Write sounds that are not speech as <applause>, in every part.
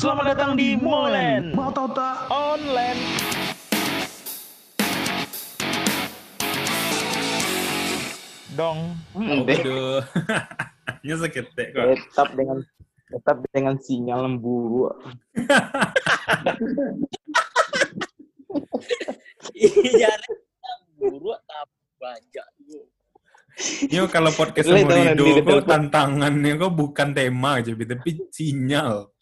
Selamat datang di Molen. Mau tahu tak? Online. Dong. Aduh. <laughs> Ini seketek kok. tetap dengan tetap dengan sinyal lembu Iya, <laughs> buruk tapi banyak. Yo kalau podcast nanti kok tantangannya kok bukan tema aja, tapi sinyal.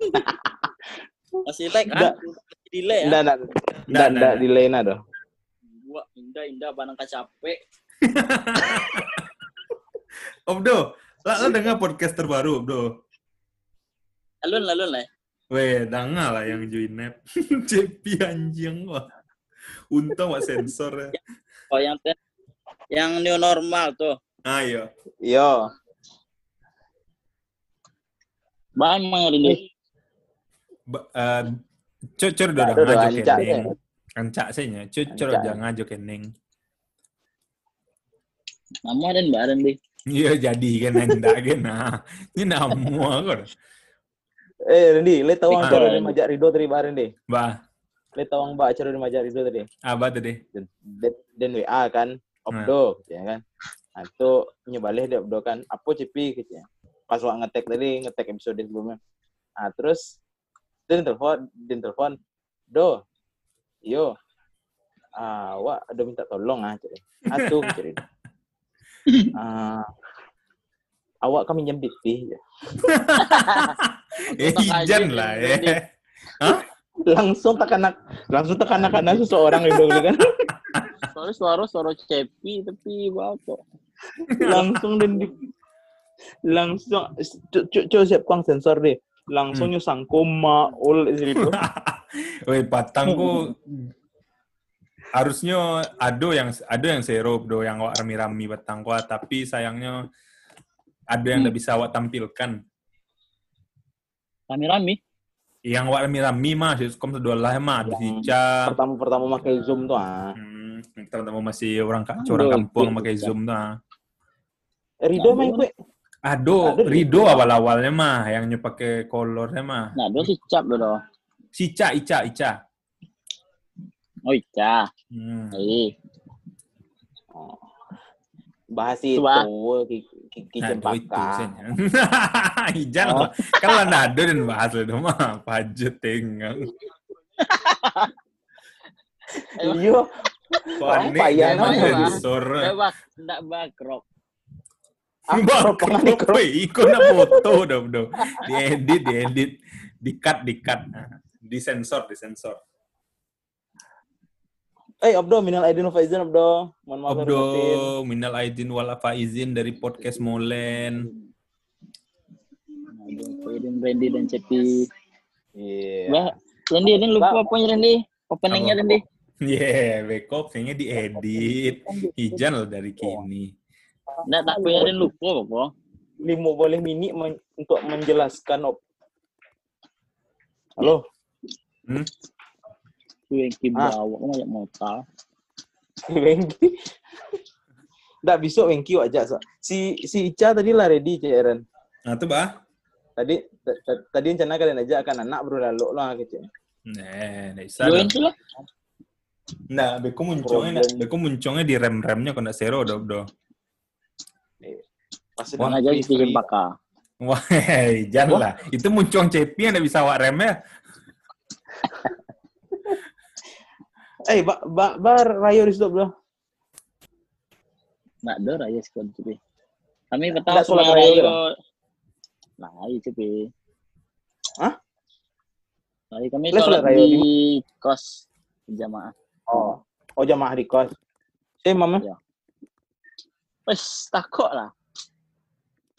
<laughs> Masih like Nggak. ah? Masih delay ah? nggak, Nggak, nggak, nggak, nggak delay na doh. Gua indah indah barang capek. <laughs> Obdo, lah lo dengar podcast terbaru, Obdo. Alun alun lah. Weh, dengar lah yang join net. <laughs> Cepi anjing wah. Untung wak sensor ya. Oh yang yang new normal tuh. Ayo. Yo, Bang mengerin Ba- udah Aduh, ngajak ancak kening. Ancak sih nya. Ancak. udah ngajak kening. Nama dan bareng deh. Iya jadi kan enggak kan. Nah, ini namu aku. eh Randy, le tahu Ah. acara di Majak Rido tadi bareng deh. Bah, Le tahu ang ba acara di Majak Rido tadi. apa tadi? Dan, WA kan, Obdo, ya kan. Nah, itu nyebalih dia Obdo kan, apa cipi gitu ya. Pas waktu ngetek tadi, ngetek episode sebelumnya. Nah, terus dia telepon, dia telepon, Do, yo, ah, wak ada minta tolong ah, cari. Atuh, cari. Ah, awak kami jam TV ya. <laughs> Eh, Ijan lah ya. Langsung tekanak, langsung tekanak kanan seseorang itu kan. <laughs> Soalnya suara suara cepi tapi bapak. langsung dan di langsung coba siap kang sensor deh langsung nyusang koma ol itu <laughs> Woi, patangku harusnya ado yang ado yang serup do yang awak rami-rami patangku tapi sayangnya ada yang tidak bisa awak tampilkan. Rami-rami. Yang awak rami-rami mah siskom sedua lah mah ada Yang Sica. pertama pertama pakai zoom tuh ah Hmm, teman-teman masih orang ka- orang kampung pakai zoom tuh. ah. Rido main kue Ado, Ado Rido Rido. awal-awalnya mah yang nyu pakai kolornya mah. Nah, dia si cap doh. Sica, Ica, Ica. Oh iya. Hmm. Hei. bahas Itu, itu ah. ki- ki- ki Nah, itu itu senya. <laughs> Ijan lah. Kan lah nado dan bahas itu mah pajut tenggang. iyo Panik payah emang sensor. Bebak, enggak bakrok. Di Bakro, ikut na foto dong dong. Diedit, diedit, dikat, dikat, Nah, disensor, disensor. eh Abdo minal aidin wa faizin Abdo mohon maaf. Obdo, minal aidin wal faizin dari podcast Molen. Fadin, Randy dan Cepi. iya Wah, Randy, Randy lupa apanya Randy? Openingnya Apa? Randy. Yeah, backup kayaknya diedit. Ijan loh dari kini. Enggak, tak punya Randy lupa apa. limo boleh mini men- untuk menjelaskan op halo Hmm? Tuh yang Ah. banyak motor. Wengki. Nggak bisa Wengki aja. So. Si si Ica tadi lah ready Ceren. Nah, tuh bah. Tadi tadi rencana kalian aja akan anak bro lalu lah gitu. Nah, nggak bisa. Join lah. Nah, beko muncungnya, Problem. beko muncungnya di rem-remnya kok nggak zero dong, sedang aja free. Paka. Wah, jangan lah. Itu muncung cepi yang bisa awak remnya. <laughs> Eh, ba, ba, bar rayo di situ bro. Nggak ada raya squad Cepi. Kami petang raya rayo. Nah, iya Cepi. Hah? Nah, kami sholat di kos jamaah. Oh, oh jamaah di kos. Si mama Ya. Wes, takut lah.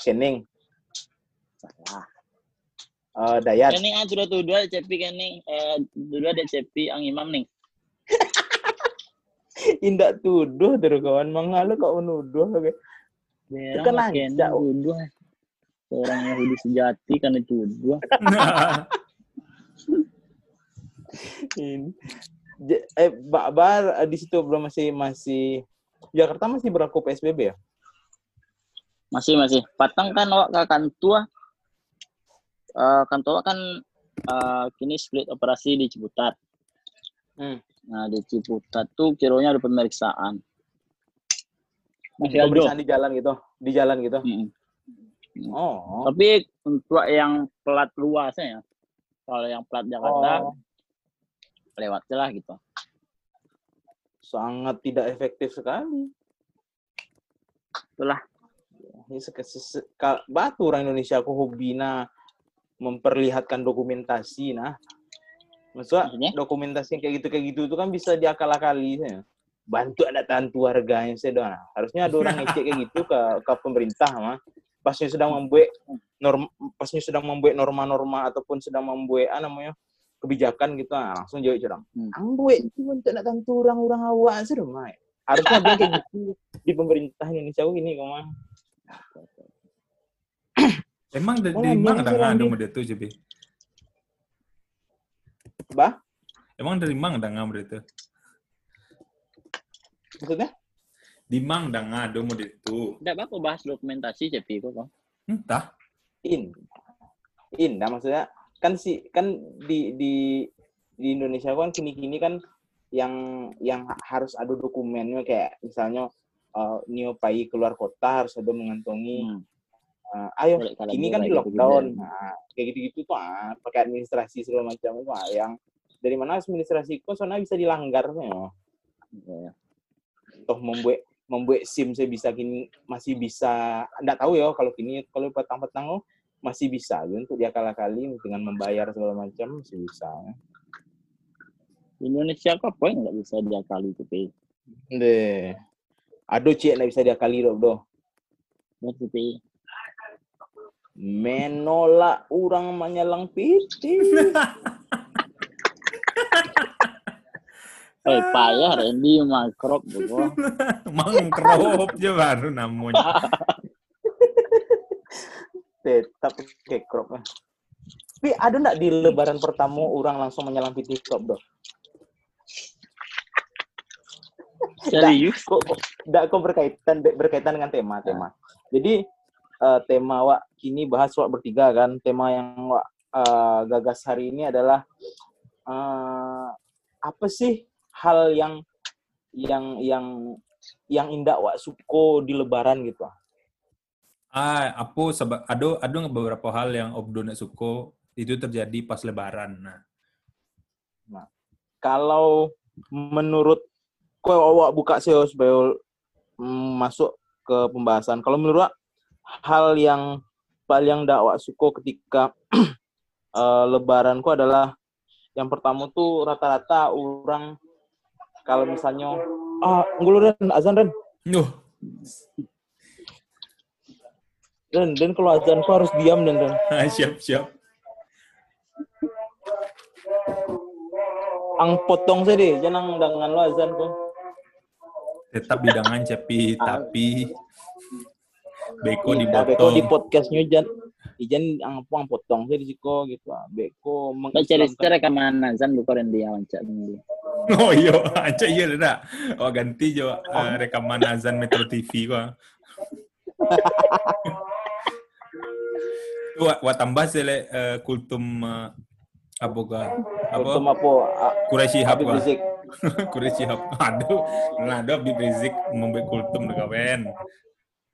Kening, Salah. eh Dayat. Kening ah sudah tuh dua Cepi kening. Eh, dua ada Cepi ang imam nih. <laughs> Indak tuduh terus kawan mengalu kok menuduh. oke. Merah kan makin aja. tuduh. Seorang Yahudi sejati. Ini. J- Eh, ba- bar eh, di situ belum masih masih Jakarta masih berlaku PSBB ya? Masih masih. Patang kan awak kakan tua. eh, kantor kan eh, kini split operasi di Ciputat. Hmm. Nah di Ciputat tuh kiranya ada pemeriksaan. Masih ada. Pemeriksaan di jalan gitu, di jalan gitu. Mm-mm. Oh. Tapi untuk yang plat luasnya ya, kalau yang plat Jakarta Oh. lewat lah gitu. sangat tidak efektif sekali. Itulah. Batu orang Indonesia aku hobi na memperlihatkan dokumentasi nah. Maksudnya dokumentasi yang kayak gitu kayak gitu itu kan bisa diakal-akali ya. Bantu anak tantu warganya saya doang. Nah, harusnya ada orang ngecek kayak gitu ke ke pemerintah mah. Pasnya sedang membuat norm pasnya sedang membuat norma-norma ataupun sedang membuat ah, namanya kebijakan gitu nah, langsung jawab curang. Hmm. Itu untuk anak tantu orang-orang awak sih. Harusnya ada yang kayak gitu di pemerintah Indonesia ini kok mah. <clears throat> Emang di, Oh, di mana emang sih, ngadu Randy. dia tuh JB? Bah? Emang dari mang dah ngadu itu? Maksudnya? Di mang dah ngadu mau itu? Tidak apa bahas dokumentasi CP kok. Entah. In. Indah maksudnya kan si kan di di di Indonesia kan kini-kini kan yang yang harus ada dokumennya kayak misalnya uh, Nio Pai keluar kota harus ada mengantongi Hmm. uh, ayo kalau ini dia kan di lockdown nah, kayak gitu-gitu tuh ah, pakai administrasi segala macam itu ah, yang dari mana administrasi kok soalnya bisa dilanggar ya. Ya. toh membuat membuat SIM saya bisa kini masih bisa enggak tahu ya kalau kini kalau petang-petang oh, masih bisa ya, untuk diakal-akali dengan membayar segala macam masih bisa. Di Indonesia kok apa yang nggak bisa diakali CP? Deh. Aduh cik enggak bisa diakali dok doh. CP. Menolak orang menyalang piti. <laughs> Eh payah Randy makrop bro. <laughs> mang kerop je baru namanya. <laughs> Tetap kayak crop. Tapi ada enggak di lebaran pertama orang langsung menyalang piti crop doh? Serius? kok nggak kok berkaitan berkaitan dengan tema tema. Jadi eh, tema wak kini bahas wak bertiga kan. Tema yang wak eh, gagas hari ini adalah eh, apa sih hal yang yang yang yang indah wak suko di lebaran gitu. Ah, apa sebab ada ada beberapa hal yang obdo nak suko itu terjadi pas lebaran. Nah, Kalau menurut kau awak buka SEO supaya mm, masuk ke pembahasan. Kalau menurut wak, hal yang paling ndak wak suko ketika <clears throat> eh, lebaranku adalah yang pertama tuh rata-rata orang kalau misalnya ah ngulu Ren, azan Ren. Nuh, Ren, dan kalau azan kau harus diam dan Ren. <laughs> siap siap. Ang potong saya deh, jangan dengan lo azan kau. Tetap bidangan cepi, <laughs> tapi beko Nah, beko di dipotong. podcastnya jan ijan ang ang potong saya di siko gitu. ah. Beko Baca lista rekaman azan bukan Randy yang wancak dulu. <laughs> Oh iya, aja iya dah. Oh ganti jo eh, rekaman azan Metro TV gua. <laughs> Tuh, wa tambah sele eh, kultum eh, apa gua? Apa? Kultum apa? ah, Quraisy Habib gua. Rizik. <laughs> Quraisy Hub. Aduh, nah ada Habib Rizik membuat kultum dekat wen.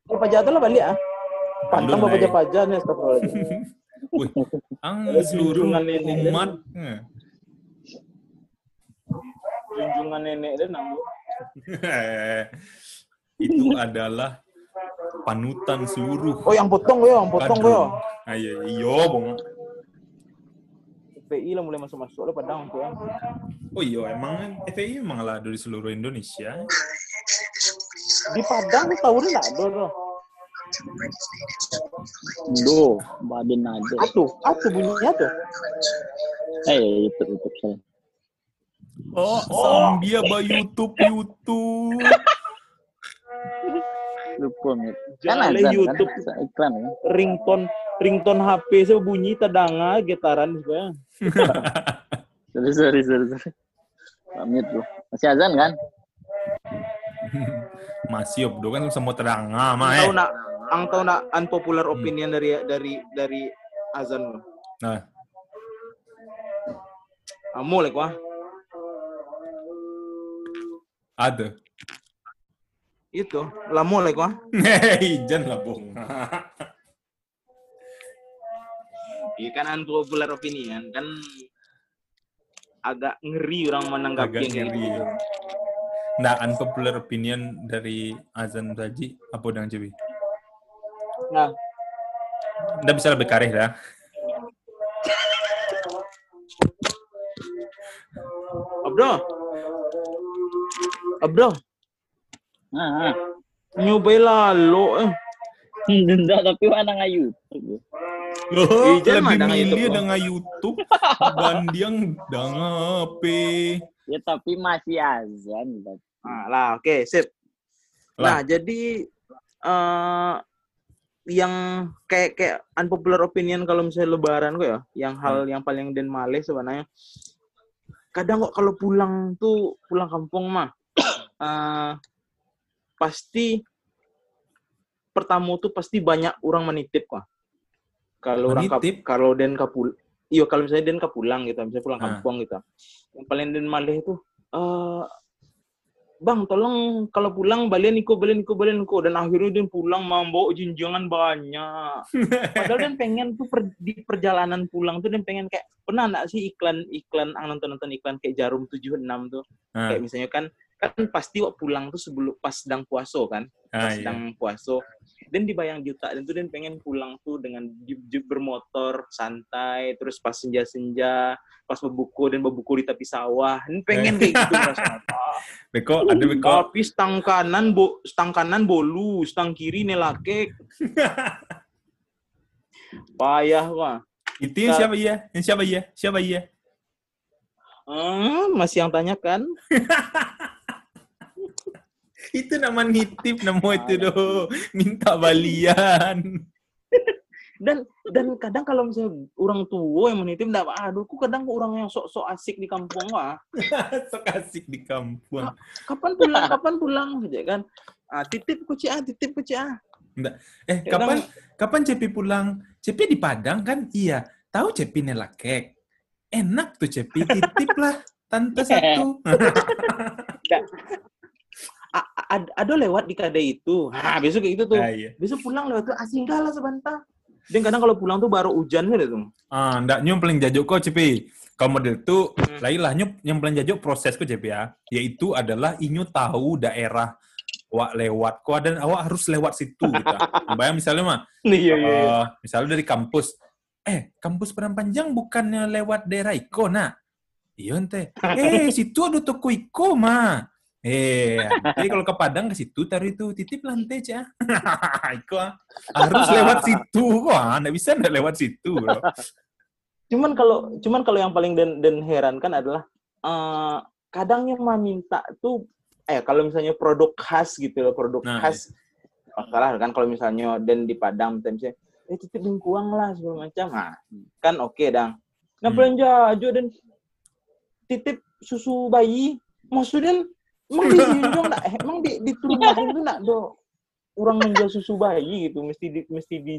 Kalau pajak tu lah balik ah. Pantang bapak pajak nih astagfirullahaladzim. <laughs> Wih, ang seluruh umat. Junjungan nenek dia nang. <laughs> itu adalah panutan seluruh. Oh yang potong yo, yang potong yo. Ayo, iyo, bong. PI lah mulai masuk-masuk lah padang tuh. ya. Oh iya, emang FPI memang lah dari seluruh Indonesia. Di Padang tuh tahu nggak ada tuh. Do, badan ada. Atuh, atuh bunyinya tuh. Eh, itu itu saya. Oh, Sambia ba YouTube, YouTube. Lupa mit. Jangan azan, YouTube. Kan? Iklan kan. Ringtone ringtone HP saya bunyi tadanga getaran juga. <laughs> Sorry, sorry, sorry. sorry. Pamit bro. Masih azan kan? <laughs> Masih obdo kan semua terang ah, mah eh. nak ang tahu nak unpopular opinion dari dari dari azan lo. Nah, Amo lek wah. ada. Itu, lamo lek wah. <laughs> Hei, jangan lah, Iya kan unpopular opinion kan agak ngeri orang menanggapi Agak ngeri. gitu. Nah, unpopular opinion dari Azan tadi apa dengan Cebi? Nah, Nggak bisa lebih karih dah. Abdo. Abdo, Ah, ah. nyobain lalu eh. Enggak, tapi mana nggak YouTube. Oh, Ijan mah lebih dengan milih YouTube, dengan YouTube banding dengan HP. Ya tapi masih azan. Nah, lah, oke, sip. Nah, jadi eh yang kayak kayak unpopular opinion kalau misalnya lebaran gue ya, yang hal yang paling den males sebenarnya kadang kok kalau pulang tuh pulang kampung mah <coughs> eh pasti pertama tuh pasti banyak orang menitip kok. Kalau orang kap, kalau den kapul iya kalau misalnya den kapulang gitu, misalnya pulang Ah. kampung gitu. Yang paling den malih itu eh Bang, tolong kalau pulang balian Niko, balian Niko, balian Niko. Dan akhirnya dia pulang membawa junjangan banyak. <laughs> Padahal dia pengen tuh per- di perjalanan pulang tuh dia pengen kayak pernah nggak sih iklan iklan ah, nonton nonton iklan kayak jarum 76 tuh Ah, kayak misalnya kan kan pasti waktu pulang tuh sebelum pas sedang puaso kan ah, pas iya. sedang puaso dan dibayang juta dan tuh dan pengen pulang tuh dengan jeep, jeep bermotor santai terus pas senja senja pas bebuku dan bebuku di tepi sawah dan pengen kayak gitu rasanya <laughs> Beko, ada Beko. tapi stang kanan bo stang kanan bolu stang kiri nelake <laughs> payah wah Itu yang siapa iya? Yang siapa iya? Siapa iya? Hmm, masih yang tanyakan <laughs> Itu nama nitip nama itu doh. Minta balian. <laughs> dan dan kadang kalau misalnya orang tua yang menitip enggak aduh ku kadang orang yang sok-sok asik di kampung wah <laughs> Sok asik di kampung. kapan pulang kapan pulang gitu kan ah titip ku Ci, ah titip ku Ci, ah Eh, Kadang- kapan kapan Cepi pulang? Cepi di Padang kan? Iya. Tahu Cepi nelakek. Enak tuh Cepi, titip lah. Tante <laughs> satu. Ada lewat di kade itu ah besok kayak gitu tuh Ah, iya. besok pulang lewat tuh asing lah sebentar dan kadang kalau pulang tuh baru hujan gitu tuh Ah, ndak nyum paling jajuk kok Cepi. Kalau model tuh, Hmm. lain lah nyum yang paling jajuk prosesku Cepi ya. Yaitu adalah inyu tahu daerah awak lewat kok dan awak harus lewat situ gitu. <laughs> Bayang misalnya mah, iya eh, misalnya dari kampus, eh kampus Padang Panjang bukannya lewat daerah Iko nak? Iya ente. <laughs> Eh situ ada toko Iko mah. Eh, jadi kalau ke Padang ke situ taruh itu titip lantai cah. <laughs> Iko ah. harus lewat situ kok, nggak bisa nggak lewat situ. Bro. cuman kalau cuman kalau yang paling dan dan heran kan adalah eh kadang yang meminta tuh eh kalau misalnya produk khas gitu loh produk Nah, khas masalah kan kalau misalnya dan di Padang misalnya eh titip bengkuang lah segala macam nah, kan oke dang nah Hmm. belanja aja dan titip susu bayi maksudnya emang di Junjung nggak eh, emang di di Tulungagung tuh nggak do orang menjual susu bayi gitu mesti di mesti di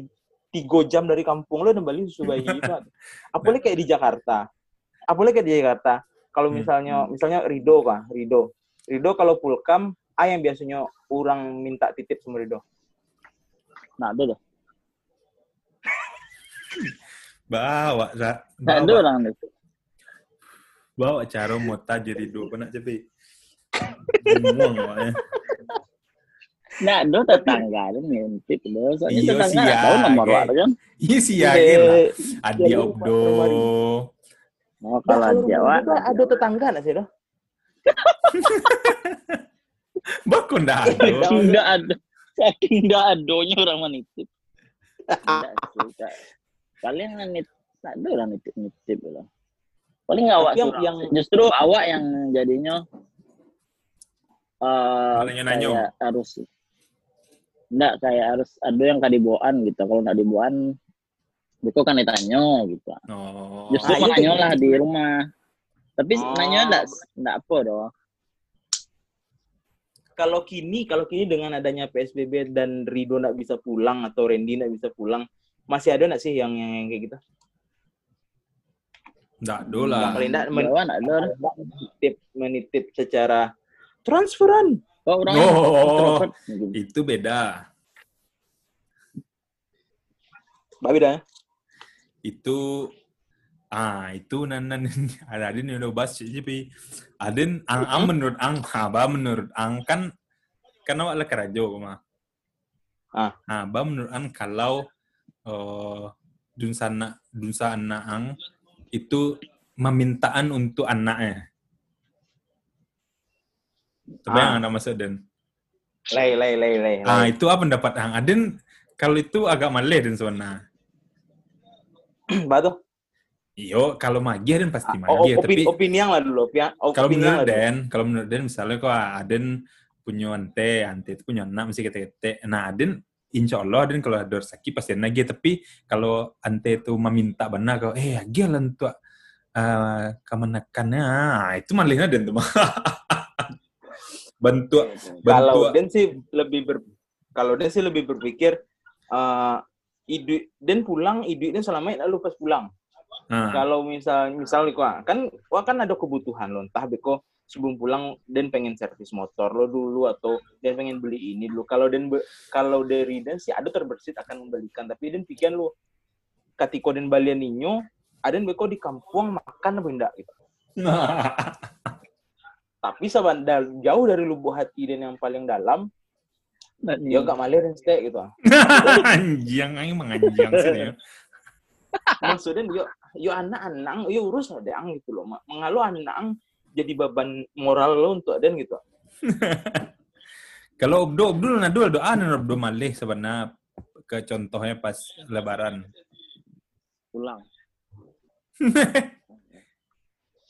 tiga jam dari kampung lo beli susu bayi <laughs> itu apalagi kayak di Jakarta apalagi kayak di Jakarta kalau Hmm. misalnya misalnya Rido kah Rido Rido kalau pulkam ah yang biasanya orang minta titip sama Rido Nah, ada dah. Bawa, Za. Nah, Bawa, orang itu. bawa cara mau jadi dua pernah cepi. Ya. Nah, ada tetangga ada ngintip loh. Soalnya Iya, tetangga siya, tahu nomor ge. apa kan. Iya sih yakin lah. Eh, Adi Obdo. Oh, kalau kalau Jawa, ada tetangga nggak sih do <laughs> Baku ndak Iya. ada. tidak ada. Saking tidak adonya orang menitip. Paling nitip, tak ada orang nitip-nitip lah. Paling awak yang, yang Justru awak yang jadinya eh Nanya-nanya. kayak harus enggak kayak harus ada yang kadiboan gitu. Kalau enggak dibuan Beko kan ditanya gitu. Oh. Justru Ah, iya, nanya lah di rumah. Tapi Oh. nanya enggak enggak apa doh. kalau kini kalau kini dengan adanya PSBB dan Rido nggak bisa pulang atau Randy nggak bisa pulang masih ada nggak sih yang, yang yang kayak gitu Nggak do lah. paling enggak nggak menitip menitip secara transferan Oh, orang Oh. Itu beda. Babi dah ya? Itu ah itu nanan <laughs> ada adin yang udah bahas jadi adin ang, ang menurut ang haba menurut ang kan karena wala kerajo mah Ah. haba menurut ang kalau eh dunsana dunsa anak ang itu memintaan untuk anaknya Tapi Ah. yang anda maksud dan lay lay lay lay ah itu apa pendapat ang adin kalau itu agak maleh dan sebenarnya Batu. Iyo, kalau magi Aden pasti Oh, magi, opini, tapi opini yang lah dulu. Opini, kalau menurut. Den, kalau menurut Den misalnya kok Aden punya ante, ante itu punya anak mesti kete-kete. Nah, Aden insya Allah Aden kalau ada rezeki pasti nagi, tapi kalau ante itu meminta benar kau, eh agi lah untuk uh, kemenakannya, ah, itu malihnya Den tuh <laughs> mah. Bantu, Kalau bantu. Den sih lebih ber kalau Den sih lebih berpikir eh idu Den pulang, idu Den selama ini lu pas pulang. Nah, Kalau misal misal kan wah kan ada kebutuhan lo, entah beko sebelum pulang Den pengen servis motor lo dulu atau Den pengen beli ini dulu. Kalau Den be- kalau dari Den sih ada terbersit akan membelikan, tapi Den pikir lo ketika Den balian ninyo, ada beko di kampung makan apa enggak gitu. <laughs> Tapi saban dal- jauh dari lubuk hati Den yang paling dalam, Nah, ya gak malir Dan stay gitu. <laughs> anjing, aing menganjang sini ya. <laughs> maksudnya yo yo anak-anak yo urus ada ang gitu loh Mak. mengalu anak jadi beban moral lo untuk ada gitu <laughs> Kalau Obdo, Obdo nadul doa nih Obdo malih sebenarnya ke contohnya pas lebaran. pulang.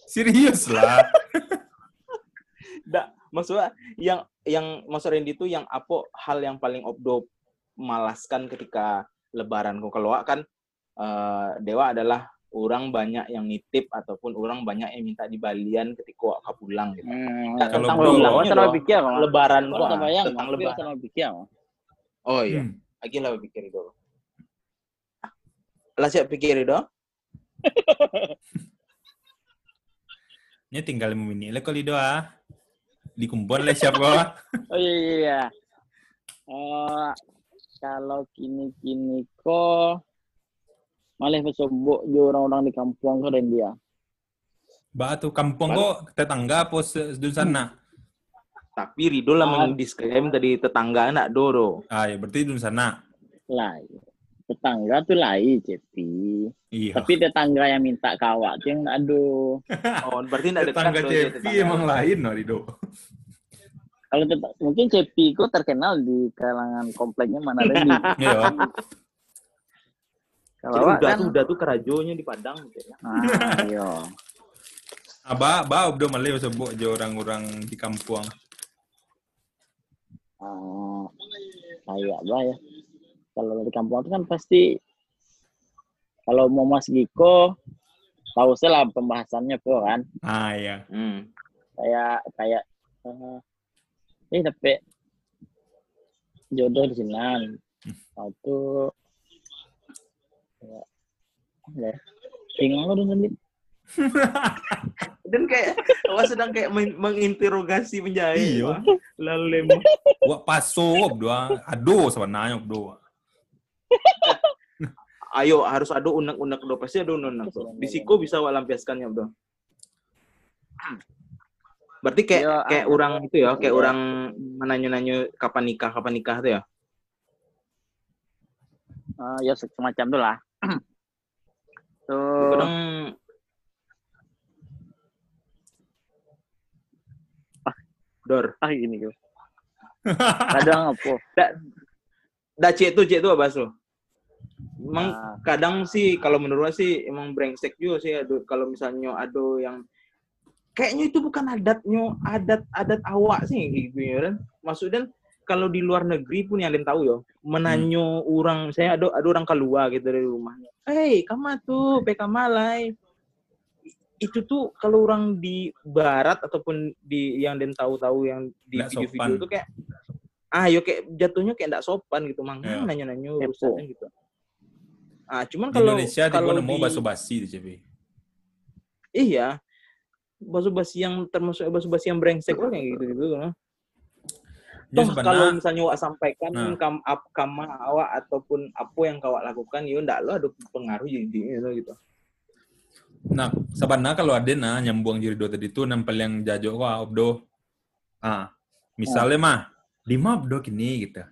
Serius lah. Nggak, maksudnya yang yang maksud Randy itu yang apa hal yang paling obdo malaskan ketika lebaran kok kalau Wak kan eh, dewa adalah orang banyak yang nitip ataupun orang banyak yang minta di balian ketika Wak pulang gitu. Hmm, Nggak, Kalau tentang belum, pulang, terlalu loh. pikir. Lebaran Kalau kok tentang lebaran. terlalu pikir. Oh iya, Hmm. lagi lah pikir itu. Lah siap pikir itu? <laughs> Ini tinggal memini lah kalau doa. Dikumpul lah siap kok. <laughs> Oh iya iya. iya. Eh, kalau kini-kini kok malah bersobok jo orang-orang di kampung dan dia. Ba tuh kampung kok tetangga se- di sana? Tapi Rido lah Ah. mendisklaim tadi tetangga anak Doro. Ah ya berarti di sana. Lah, iya. Tetangga tuh lain Cepi. Iya. Tapi tetangga yang minta kawat tuh yang aduh. <laughs> Oh, berarti enggak dekat tetangga dia Cepi tetangga. emang lain no Rido. Kalau tet- mungkin Cepi kok terkenal di kalangan kompleknya mana lagi. <laughs> Iya. Kalau udah kan, tuh udah tuh kerajonya di Padang gitu ya. ah, iya. Aba, ba udah malih sebut je orang-orang di kampung. Ah, kayak ya? Kalau di kampung itu kan pasti kalau mau Mas Giko tahu sih lah pembahasannya kok kan Ah ya. Hmm. kayak kayak eh eh tapi jodoh di sini itu ya, ya. bingung lu sendiri <laughs> Dan kayak wah sedang kayak men- menginterogasi penjahit. Iya. Lalu lemah. Wah paso obdo. Aduh sebenarnya obdo. Ayo harus ada unek-unek do pasti ada unek-unek do. Di siko bisa lampiaskannya bro. Berarti kayak Iya, kayak ah. orang itu ya, kayak Iya. orang menanya-nanya kapan nikah, kapan nikah tuh ya. Eh, ya semacam itu lah <clears throat> tuh Kadang Dor. ah gini kok kadang apa <laughs> Dah cek tuh, cek tuh apa so? Emang Ah. kadang sih kalau menurut sih emang brengsek juga sih aduh kalau misalnya ada yang kayaknya itu bukan adatnya adat adat awak sih gitu ya kan. Maksudnya kalau di luar negeri pun yang tahu ya menanyo orang saya ada ada orang keluar gitu dari rumahnya hei kamu tuh PK Malai. Itu tuh kalau orang di barat ataupun di yang dan tahu-tahu yang di video-video itu kayak ah yo kayak jatuhnya kayak enggak sopan gitu mang Iya. nanya-nanya Kepo. urusannya gitu ah cuman Di kalau Indonesia kalau mau di- basa basi di CP. iya basa-basi yang termasuk basa-basi yang brengsek lah kayak gitu gitu nah. Ya, Toh sebenarnya- kalau misalnya awak sampaikan Nah. kam ap, kama awak ataupun apa yang kau lakukan, yo ndak lo ada pengaruh jadi gitu. gitu. Nah, sebenarnya kalau ada nah nyambung jadi dua tadi itu nampel yang jajo wah obdo. Ah, misalnya mah lima obdo gini gitu.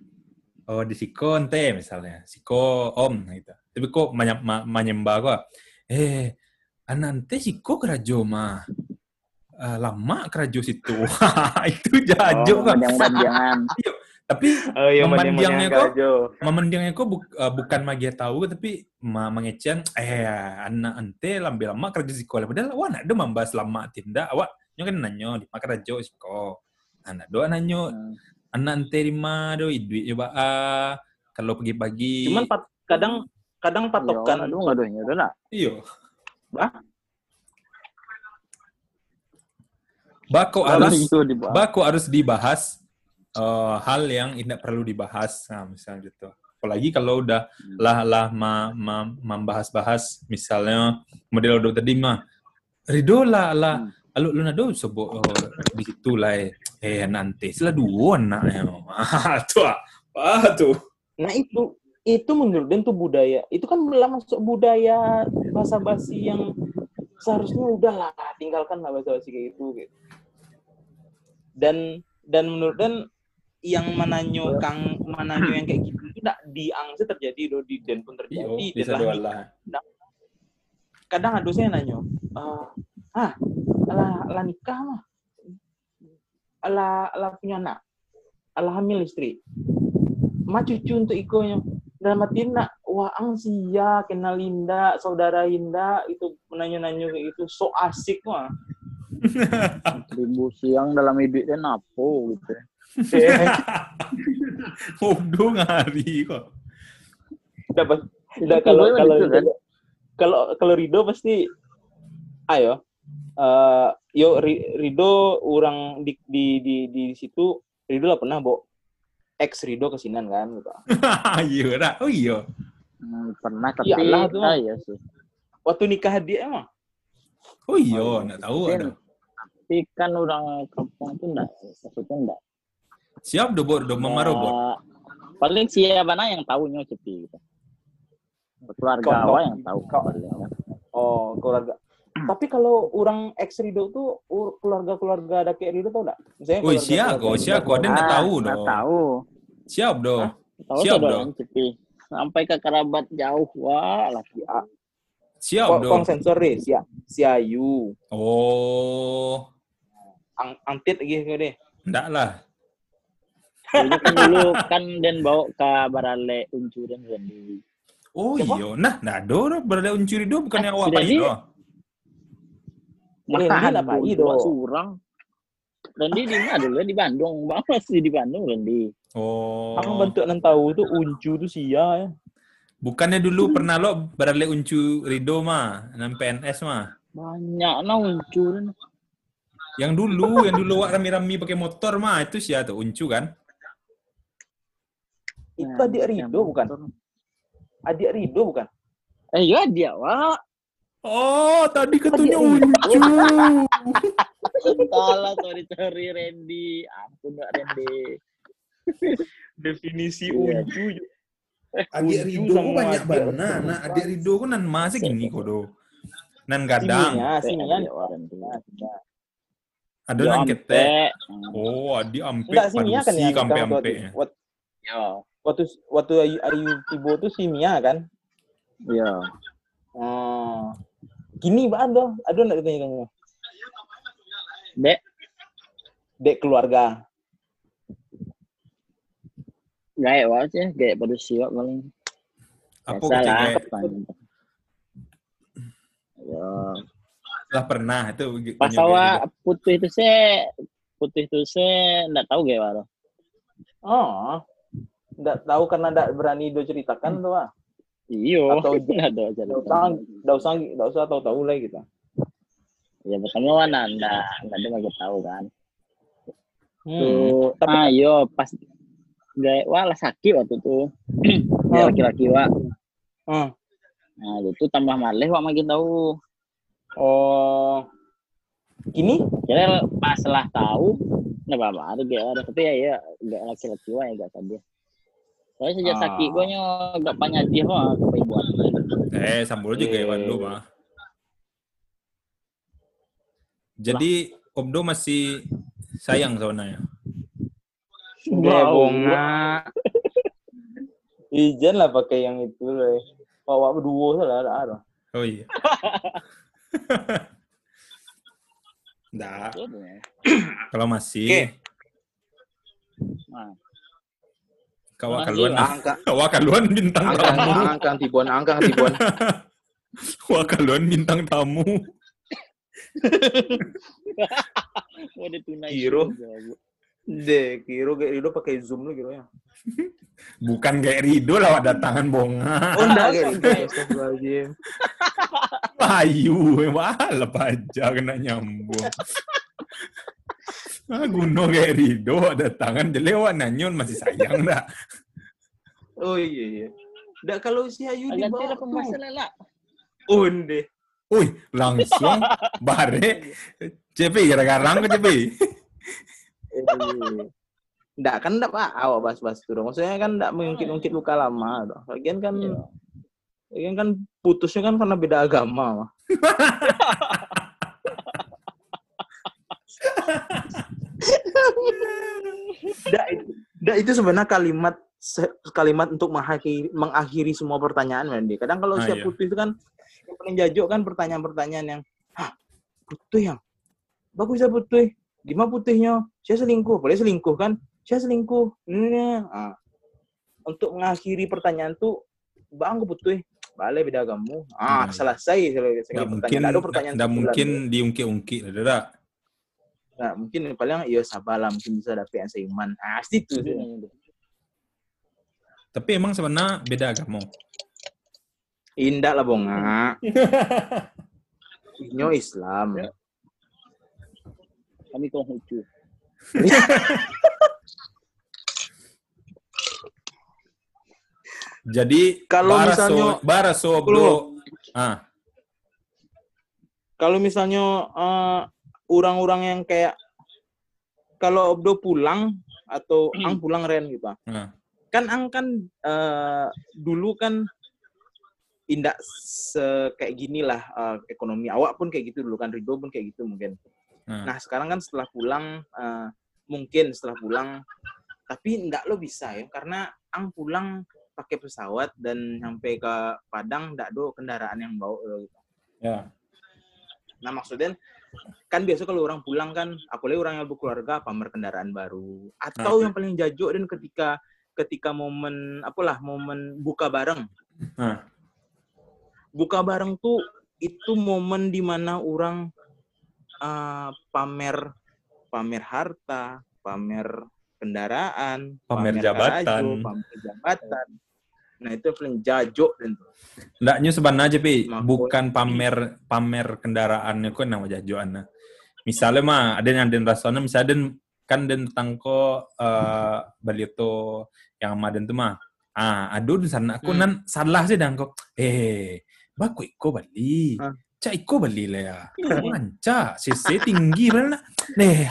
Oh di siko ente misalnya, siko om gitu. Tapi kok manya- ma- menyembah kok. Eh, anak ente siko kerajo mah. Eh, lama kerajo situ. <laughs> itu jajo Oh, jangan <laughs> Tapi Oh iya Memandiangnya kok? memandangnya kok buk- eh, bukan magia tahu tapi ma mengecian eh anak ente lambe lama kerja di sekolah padahal wah nak do membahas lama tindak awak nyo kan nanyo di makan rajo siko anak do nanyo anak ente di mana do duit coba ah kalau pagi-pagi Cuman pat, kadang kadang patokan. Aduh, nggak donya udah lah. iyo Bah? bako harus bako harus dibahas eh, hal yang tidak perlu dibahas. Nah misalnya gitu. Apalagi kalau udah lah lah ma, ma, membahas-bahas. Misalnya model udah tadi mah Rido lah lah. Hmm. Lalu lu nado sobo oh, di situ lah eh, eh nanti sila dua anaknya ah <laughs> tuh apa tuh Nah itu itu menurut dan tuh budaya. Itu kan lah masuk budaya bahasa basi yang seharusnya udah lah tinggalkan lah bahasa basi kayak gitu. gitu. Dan dan menurut dan yang mananyo kang mananyo yang kayak gitu itu tidak diangse terjadi do di den pun terjadi. Dan bisa nih, lah kadang ada saya nanyo, "Eh, ah, lah lah nikah mah, lah lah punya anak, lah hamil istri, mah cucu untuk ikonya. Dalam hati nak, wah ang sia kenal Linda, saudara Linda itu menanya-nanya kayak gitu, so asik mah. <laughs> Ribu siang dalam hidup dia napo gitu. <laughs> Udah ngari kok Dapat, Itu Udah, kalau kalau gitu kan. kalau kalau Rido pasti ayo eh yo Ri- Rido orang di di di di situ Rido lah pernah bo ex Rido kesinan kan gitu. <laughs> iya dah oh iya Hmm, pernah tapi Iyalah tuh. ah, iya sih. Waktu nikah dia emang oh iya Oh, nggak tahu ada Tapi kan orang kampung itu enggak, maksudnya enggak. siap do bor do mamaru bor Ya, Paling siapa yang tahunya cepi gitu. Keluarga awak yang tahu kau- paling kan. oh keluarga. Tapi kalau orang ex Rido tuh keluarga-keluarga ada kayak Rido tau enggak? Misalnya Woi, siap, kok, siap, kok. Ada nggak Ah, tahu nggak dong. tahu. siap do Hah? Tahu Siap dong. Sampai ke kerabat jauh wah lah. Siap kok do kong sensor deh, si si Ayu, oh ang angtit lagi kau deh. enggak lah Dulu kan dulu kan dan bawa ke barale uncuran Oh iya, nah, nah do berada uncuri do bukannya Ah, awak sudah pai di- do. Randy Makan lah, Pak dulu, Ido. dua surang. Randy di mana dulu? Di Bandung. Bang masih di Bandung Randy. Oh. Aku bentuk nan tahu tuh uncu tuh sia ya. Bukannya dulu pernah lo berada uncu Rido mah, nang PNS mah. Banyak nah uncuran. Yang dulu, yang dulu wak rami-rami pakai motor mah itu sih tuh uncu kan. Itu adik Rido bukan? Adik Rido bukan? Eh iya dia wah. Oh, tadi Adik uncu. Salah sorry sorry Randy. Ampun Mbak Randy. Definisi Iya. uncu. Adik Rido sama banyak banget. Nah, adik Rido kan nan masih gini kok do. Nan sininya. Dia Randy. Ada nan ketek. Hmm, Oh, adik ampe Enggak sih Mia kan kampe nikah ampe. waktu, waktu, waktu Ayu, Tibo tuh si Mia kan. Yo. Oh. Gini Mbak ada, ada enggak ditanya tanya Dek, Dek keluarga. gaya wah sih, gaya pada siwak paling. Apa Biasa lah, ketika kepanjang. Yo. lah pernah itu Pas awak putih itu sih, putih itu sih enggak tahu gaya waro. Oh. Enggak tahu karena enggak berani do ceritakan tuh ah. Iyo, Atau- <laughs> ada aja. Enggak usah, enggak usah, enggak usah tahu-tahu lah gitu. Ya mana enggak enggak ada nggak tahu kan. Hmm. Tuh, Tapi- ah yo pas gaya wah lah sakit waktu itu. Hmm. laki-laki wah. Hmm. Nah, itu tambah maleh wah makin tahu. Oh. Kini Kira pas lah tahu, nggak apa-apa, ada tapi ya ya nggak laki-laki wah ya nggak tadi. Soalnya sejak Ah. sakit gue nyo nggak banyak dia mah kepaibuan. Eh, sambul juga Eh. Iwan lu mah. Jadi Obdo masih sayang sama Naya. Dia bunga. <laughs> Ijan lah pakai yang itu lah. Bawa berdua lah ada ada. Oh iya. <laughs> Nggak, kalau masih Oke. Nah, kawa Masih kaluan lah. Angka, <laughs> kawa kaluan bintang angka, tamu. angka tibon, angka tibon. <laughs> Kawa kaluan bintang tamu. <laughs> dia tunai. Kiro. juga. De, kiro kayak Rido pakai zoom lu kiro ya. Bukan kayak Rido lah datangan bonga. Oh enggak kayak Rido. Astagfirullahaladzim. Ayu, wala aja kena nyambung. <laughs> Ah, Guno kayak Rido datangan jelewa nanyon masih sayang dah. Oh iya iya. Enggak kalau si Ayu di bawah tuh. Onde. Uy, langsung <laughs> bare. Cepi gara-gara ke Cepi. Enggak kan enggak Pak, awak bahas-bahas itu dong. Maksudnya kan enggak mengungkit-ungkit luka lama dong. Lagian kan Iya. lagian kan putusnya kan karena beda agama. <laughs> <laughs> mah. Enggak itu, sebenarnya kalimat kalimat untuk mengakhiri, mengakhiri semua pertanyaan Wendy. Kadang kalau Ah, siap iya. putih itu kan yang paling jajuk kan pertanyaan-pertanyaan yang Hah, putih yang bagus ya putih. Gimana putihnya? Saya selingkuh. Boleh selingkuh kan? Saya selingkuh. Ini. Ah. Untuk mengakhiri pertanyaan tuh bang putih. Balik beda kamu. Ah, Hmm. selesai. selesai pertanyaan. mungkin, ada pertanyaan sebulan mungkin diungkit-ungkit, ada Nah, mungkin paling iya sabalah mungkin bisa dapet yang seiman. Ah, itu sih. Tapi emang sebenarnya beda agama. Indah lah bonga. Inyo <laughs> Islam. Kami Konghucu. <laughs> Jadi Kalau baraso, misalnya- baraso bro. Ah, Kalau misalnya eh, orang-orang yang kayak kalau Obdo pulang atau Hmm. Ang pulang Ren gitu. ah. Kan Ang kan eh, dulu kan indak se kayak gini lah eh, ekonomi awak pun kayak gitu dulu kan Rido pun kayak gitu mungkin. Ah. Nah sekarang kan setelah pulang eh, mungkin setelah pulang tapi ndak lo bisa ya karena Ang pulang pakai pesawat dan sampai ke Padang ndak do kendaraan yang bawa lo gitu. Ya. Nah maksudnya kan biasa kalau orang pulang kan apalagi orang yang berkeluarga pamer kendaraan baru atau Ah. yang paling jajuk dan ketika ketika momen apalah momen buka bareng Ah. buka bareng tuh itu momen di mana orang uh, pamer pamer harta pamer kendaraan Pamer jabatan. baju, pamer jabatan nah itu paling jajuk dan Ndaknya sebenarnya aja, Pi. Bukan pamer pamer kendaraannya kok nama jajoan. Misalnya mah ada yang ada rasanya misalnya den kan den tangko eh bali itu yang maden tuh mah. Ah, aduh di sana aku Hmm. nan salah sih dan kok. Eh, baku iko bali. Ah. Cak iko bali lah ya. Manca, sisi tinggi lah. Deh,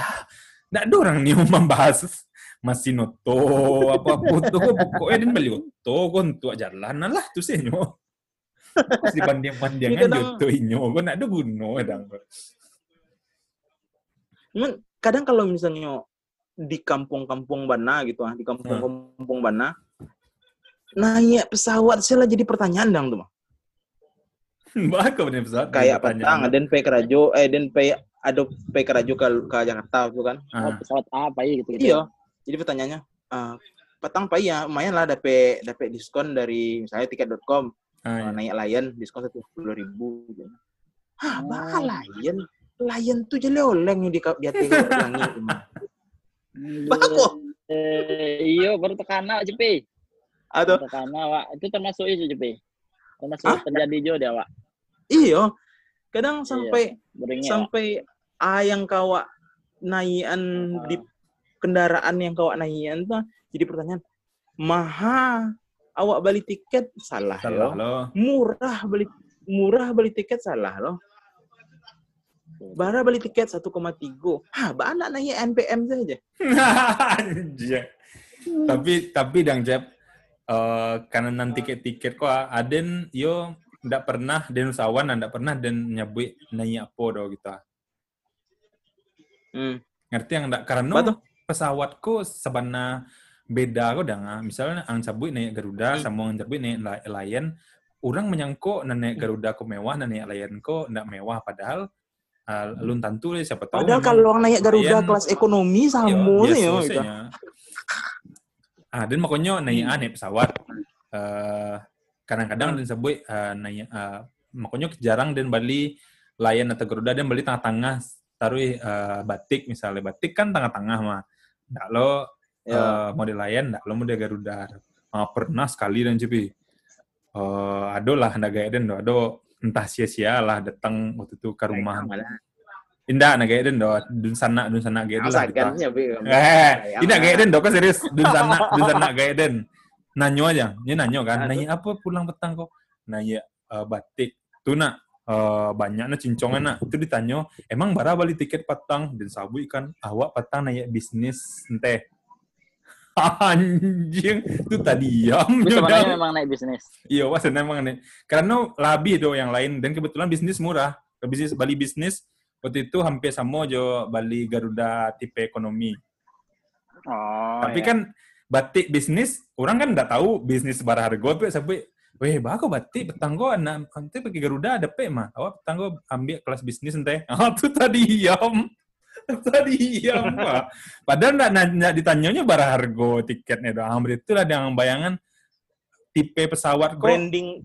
ndak ada orang nih membahas masih noto apa foto kok pokoknya den bali foto kok untuk jalan lah tuh sih nyo. Terus dibanding-bandingkan Ini kadang- joto inyo kok ndak ada guno dang. Cuman kadang kalau misalnya di kampung-kampung Bana gitu ah, di kampung-kampung Bana naik pesawat sih lah jadi pertanyaan dong tuh. Mah. Baka bener pesawat. Kayak petang, dan pe kerajo, eh dan pe ada pe kerajo ke, ke Jakarta tuh kan. Oh, Ah, pesawat apa ya gitu, gitu. Iya. Jadi pertanyaannya, eh, petang pak ya, lumayan lah dapet dapet diskon dari misalnya tiket.com ah, eh, naik Lion diskon satu puluh ribu. Gitu. Hah, Oh. bah Lion, Lion tuh jadi oleng di di hati langit. <laughs> Bako. Eh, iya baru tekana Jepi. Atau Tekana Wak. Itu termasuk itu Jepi. Termasuk Hah? terjadi juga dia Wak. iya, kadang Iya. sampai Wak. sampai A yang kawa naian Ah. di kendaraan yang kawa naian tuh jadi pertanyaan maha awak beli tiket salah, salah loh. murah beli murah beli tiket salah loh bara beli tiket 1,3. Hah, anak naik NPM saja. Anjir. tapi tapi dang Jeb eh karena nanti tiket-tiket kok aden yo ndak pernah den usahawan ndak pernah den nyabui nanya apa do gitu. Hmm. Ngerti yang ndak karena Apa tuh? Pesawatku sebenarnya beda kok dah nga. Misalnya ang sabui naik Garuda Hmm. sama ang sabui naik Li- Lion, orang menyangko na naik Garuda ko mewah, na naik Lion ko ndak mewah padahal uh, lun tentu deh siapa tahu. Padahal kalau orang naik Garuda Lion- kelas ekonomi sama Iya, sih biasa yo gitu. Ah, dan makanya naik naik pesawat. eh kadang-kadang dan sebut uh, naik eh, makanya jarang dan Bali Lion atau Garuda dan Bali tengah-tengah taruh eh, batik misalnya batik kan tengah-tengah mah. Nggak lo Ya. eh, model Lion, nggak lo model Garuda. Ah, pernah sekali dan cepi. Eh, ado lah hendak gaya do, ado entah sia-sia lah datang waktu itu ke rumah. Indah nak gaya dan do, dun sana dun sana gaya lah. Masakannya, Bi. Eh, tidak gaya den, kan serius. <laughs> Dun sana, dun sana gaya den. Nanyo aja, dia nanyo kan. Nanya apa pulang petang kok? Nanya eh, batik. Tuh nak, eh, banyak cincongan nak. Itu ditanya, emang bara beli tiket petang? Dan sabu kan, awak petang nanya bisnis ente. <laughs> Anjing, itu tadi. Tapi dia sebenarnya memang naik bisnis. Iya, wah memang nih. Karena labi do yang lain dan kebetulan bisnis murah. Bisnis Bali bisnis waktu itu hampir sama jo Bali Garuda tipe ekonomi. Oh, Tapi iya. kan batik bisnis, orang kan nggak tahu bisnis barang harga pe sampai Weh, bagus batik petang gua anak nanti pakai Garuda ada pe mah. Awak petang gua ambil kelas bisnis ente. <laughs> Ah, tuh tadi diam. tadi diam Pak. Padahal nggak nggak ditanyanya barang harga tiketnya doang. Berarti lah yang bayangan tipe pesawat kok branding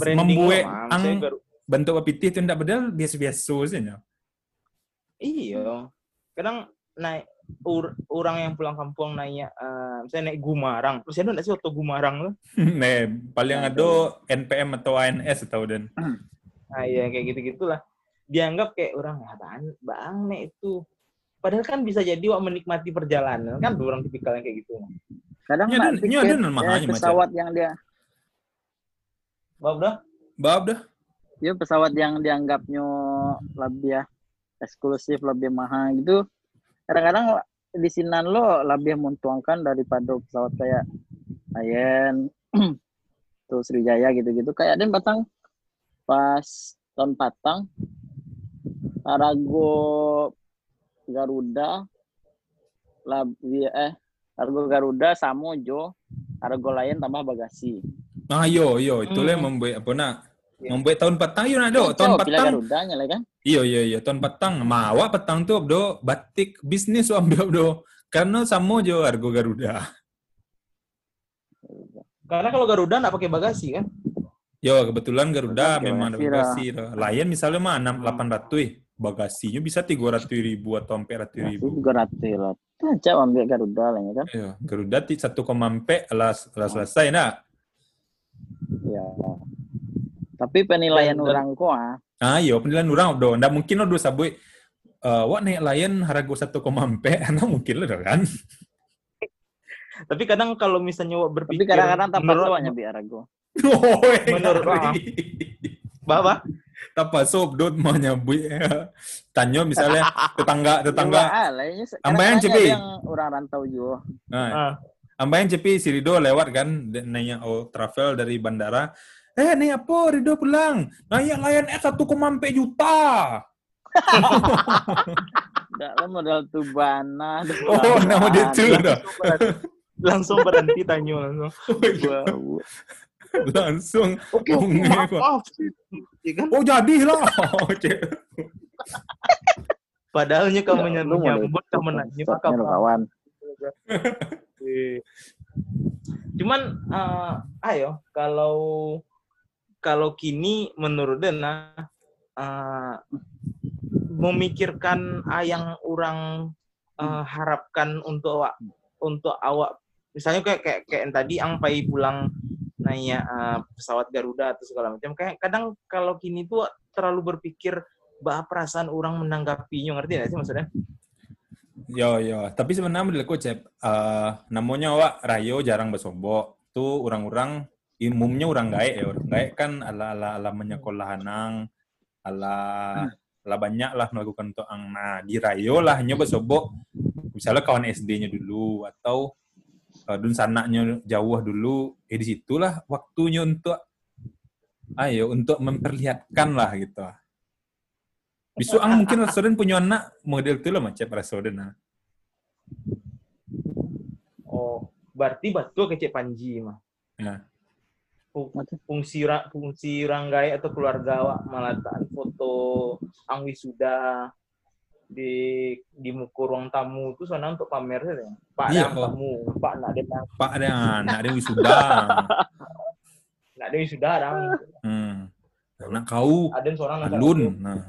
branding membuat ang bentuk pipiti itu ndak bedal biasa-biasa saja. Iya. Kadang naik ur- orang yang pulang kampung nanya eh, misalnya naik Gumarang. Terus ada nggak sih waktu Gumarang lo? <laughs> Nih, paling Nah, ada NPM atau ANS atau dan. Nah, <clears throat> iya kayak gitu-gitulah. Dianggap kayak orang ya bang, bang nek itu. Padahal kan bisa jadi wak menikmati perjalanan kan orang tipikal yang kayak gitu. Kadang Ini nak ada- ini tiket ada eh, namanya macam. pesawat yang dia Bab dah? Bab dah. ya pesawat yang dianggapnya lebih ya eksklusif lebih mahal gitu kadang-kadang di sini lo lebih mentuangkan daripada pesawat kayak Lion <clears throat> terus Sriwijaya gitu-gitu kayak dan batang pas tahun patang Arago Garuda lebih eh Argo Garuda sama Jo Argo lain tambah bagasi Ah, yo, yo, itu lah Hmm. membuat apa nak? Membuat tahun petang yo nak do, tahun petang. Garuda nyala kan Iya, iya, iya, tahun petang. Mawa petang tuh do batik bisnis lo ambil do. Karena sama jo argo Garuda. Karena kalau Garuda nggak pakai bagasi kan? Yo, kebetulan Garuda memang ada lah. bagasi. Lion misalnya mah enam delapan ratus, bagasinya bisa tiga ratus ribu atau empat ratus ribu. juga rati lah. Aja ambil Garuda lah ya kan. Iya, Garuda satu koma empat las las selesai nak. Ya. Tapi penilaian Dan- orang kok ah. Ah, iya, penilaian orang do. Ndak mungkin lo do sabui. Eh, wak naik Lion harga satu koma <laughs> empat, karena mungkin lo kan. Tapi kadang kalau misalnya wak berpikir Tapi kadang-kadang tak menurut- pasawanya biar aku. Oh, Menurut orang. Baba, tapa sop dot mau nyabui. <laughs> Tanyo misalnya tetangga tetangga. Lainnya Ambayan, Cepi. orang rantau juga. Nah, Ah, ambayan cepi si Rido lewat kan nanya oh travel dari bandara. Eh, nih apa Rido pulang? Nanya Lion Air 1,4 juta. Enggak lah modal tubana. Oh, nama dia tuh dah. langsung berhenti tanya langsung. Wow. Langsung. Oke, Oh, oke, nge- maaf, maaf. Ya kan? Oh, jadilah. Cek. Padahalnya kamu modal nyambut kamu nanya kawan. Cuman eh, ayo kalau kalau kini menurut Dena eh, memikirkan ah, yang orang eh, harapkan untuk awak untuk awak misalnya kayak kayak kayak yang tadi ang pai pulang nanya eh, pesawat Garuda atau segala macam kayak kadang kalau kini tuh terlalu berpikir bah perasaan orang menanggapinya ngerti gak sih maksudnya? Yo yo, tapi sebenarnya menurut aku cep, eh, namanya wak Rayo jarang bersobok. Tuh orang-orang umumnya orang gaek ya, orang gaek kan ala ala ala menyekolah nang, ala lah banyak lah melakukan untuk ang nah di Rayo lah nyoba sobok misalnya kawan SD-nya dulu atau uh, dun sanaknya jauh dulu eh di situlah waktunya untuk ayo untuk memperlihatkan lah gitu Bisu ang mungkin <laughs> restoran punya anak model itu lah macam restoran nah. Oh, berarti betul kecek Panji mah. Ya. Fungsi fungsi ranggai atau keluarga awak meletakkan foto ang wisuda di di muka ruang tamu itu sana untuk pamer saja. Pak Iya, ada tamu, Pak nak ada Pak ada anak ada wisuda. <laughs> nak ada wisuda ada. Hmm. Anak kau Ada seorang nak alun. Nah.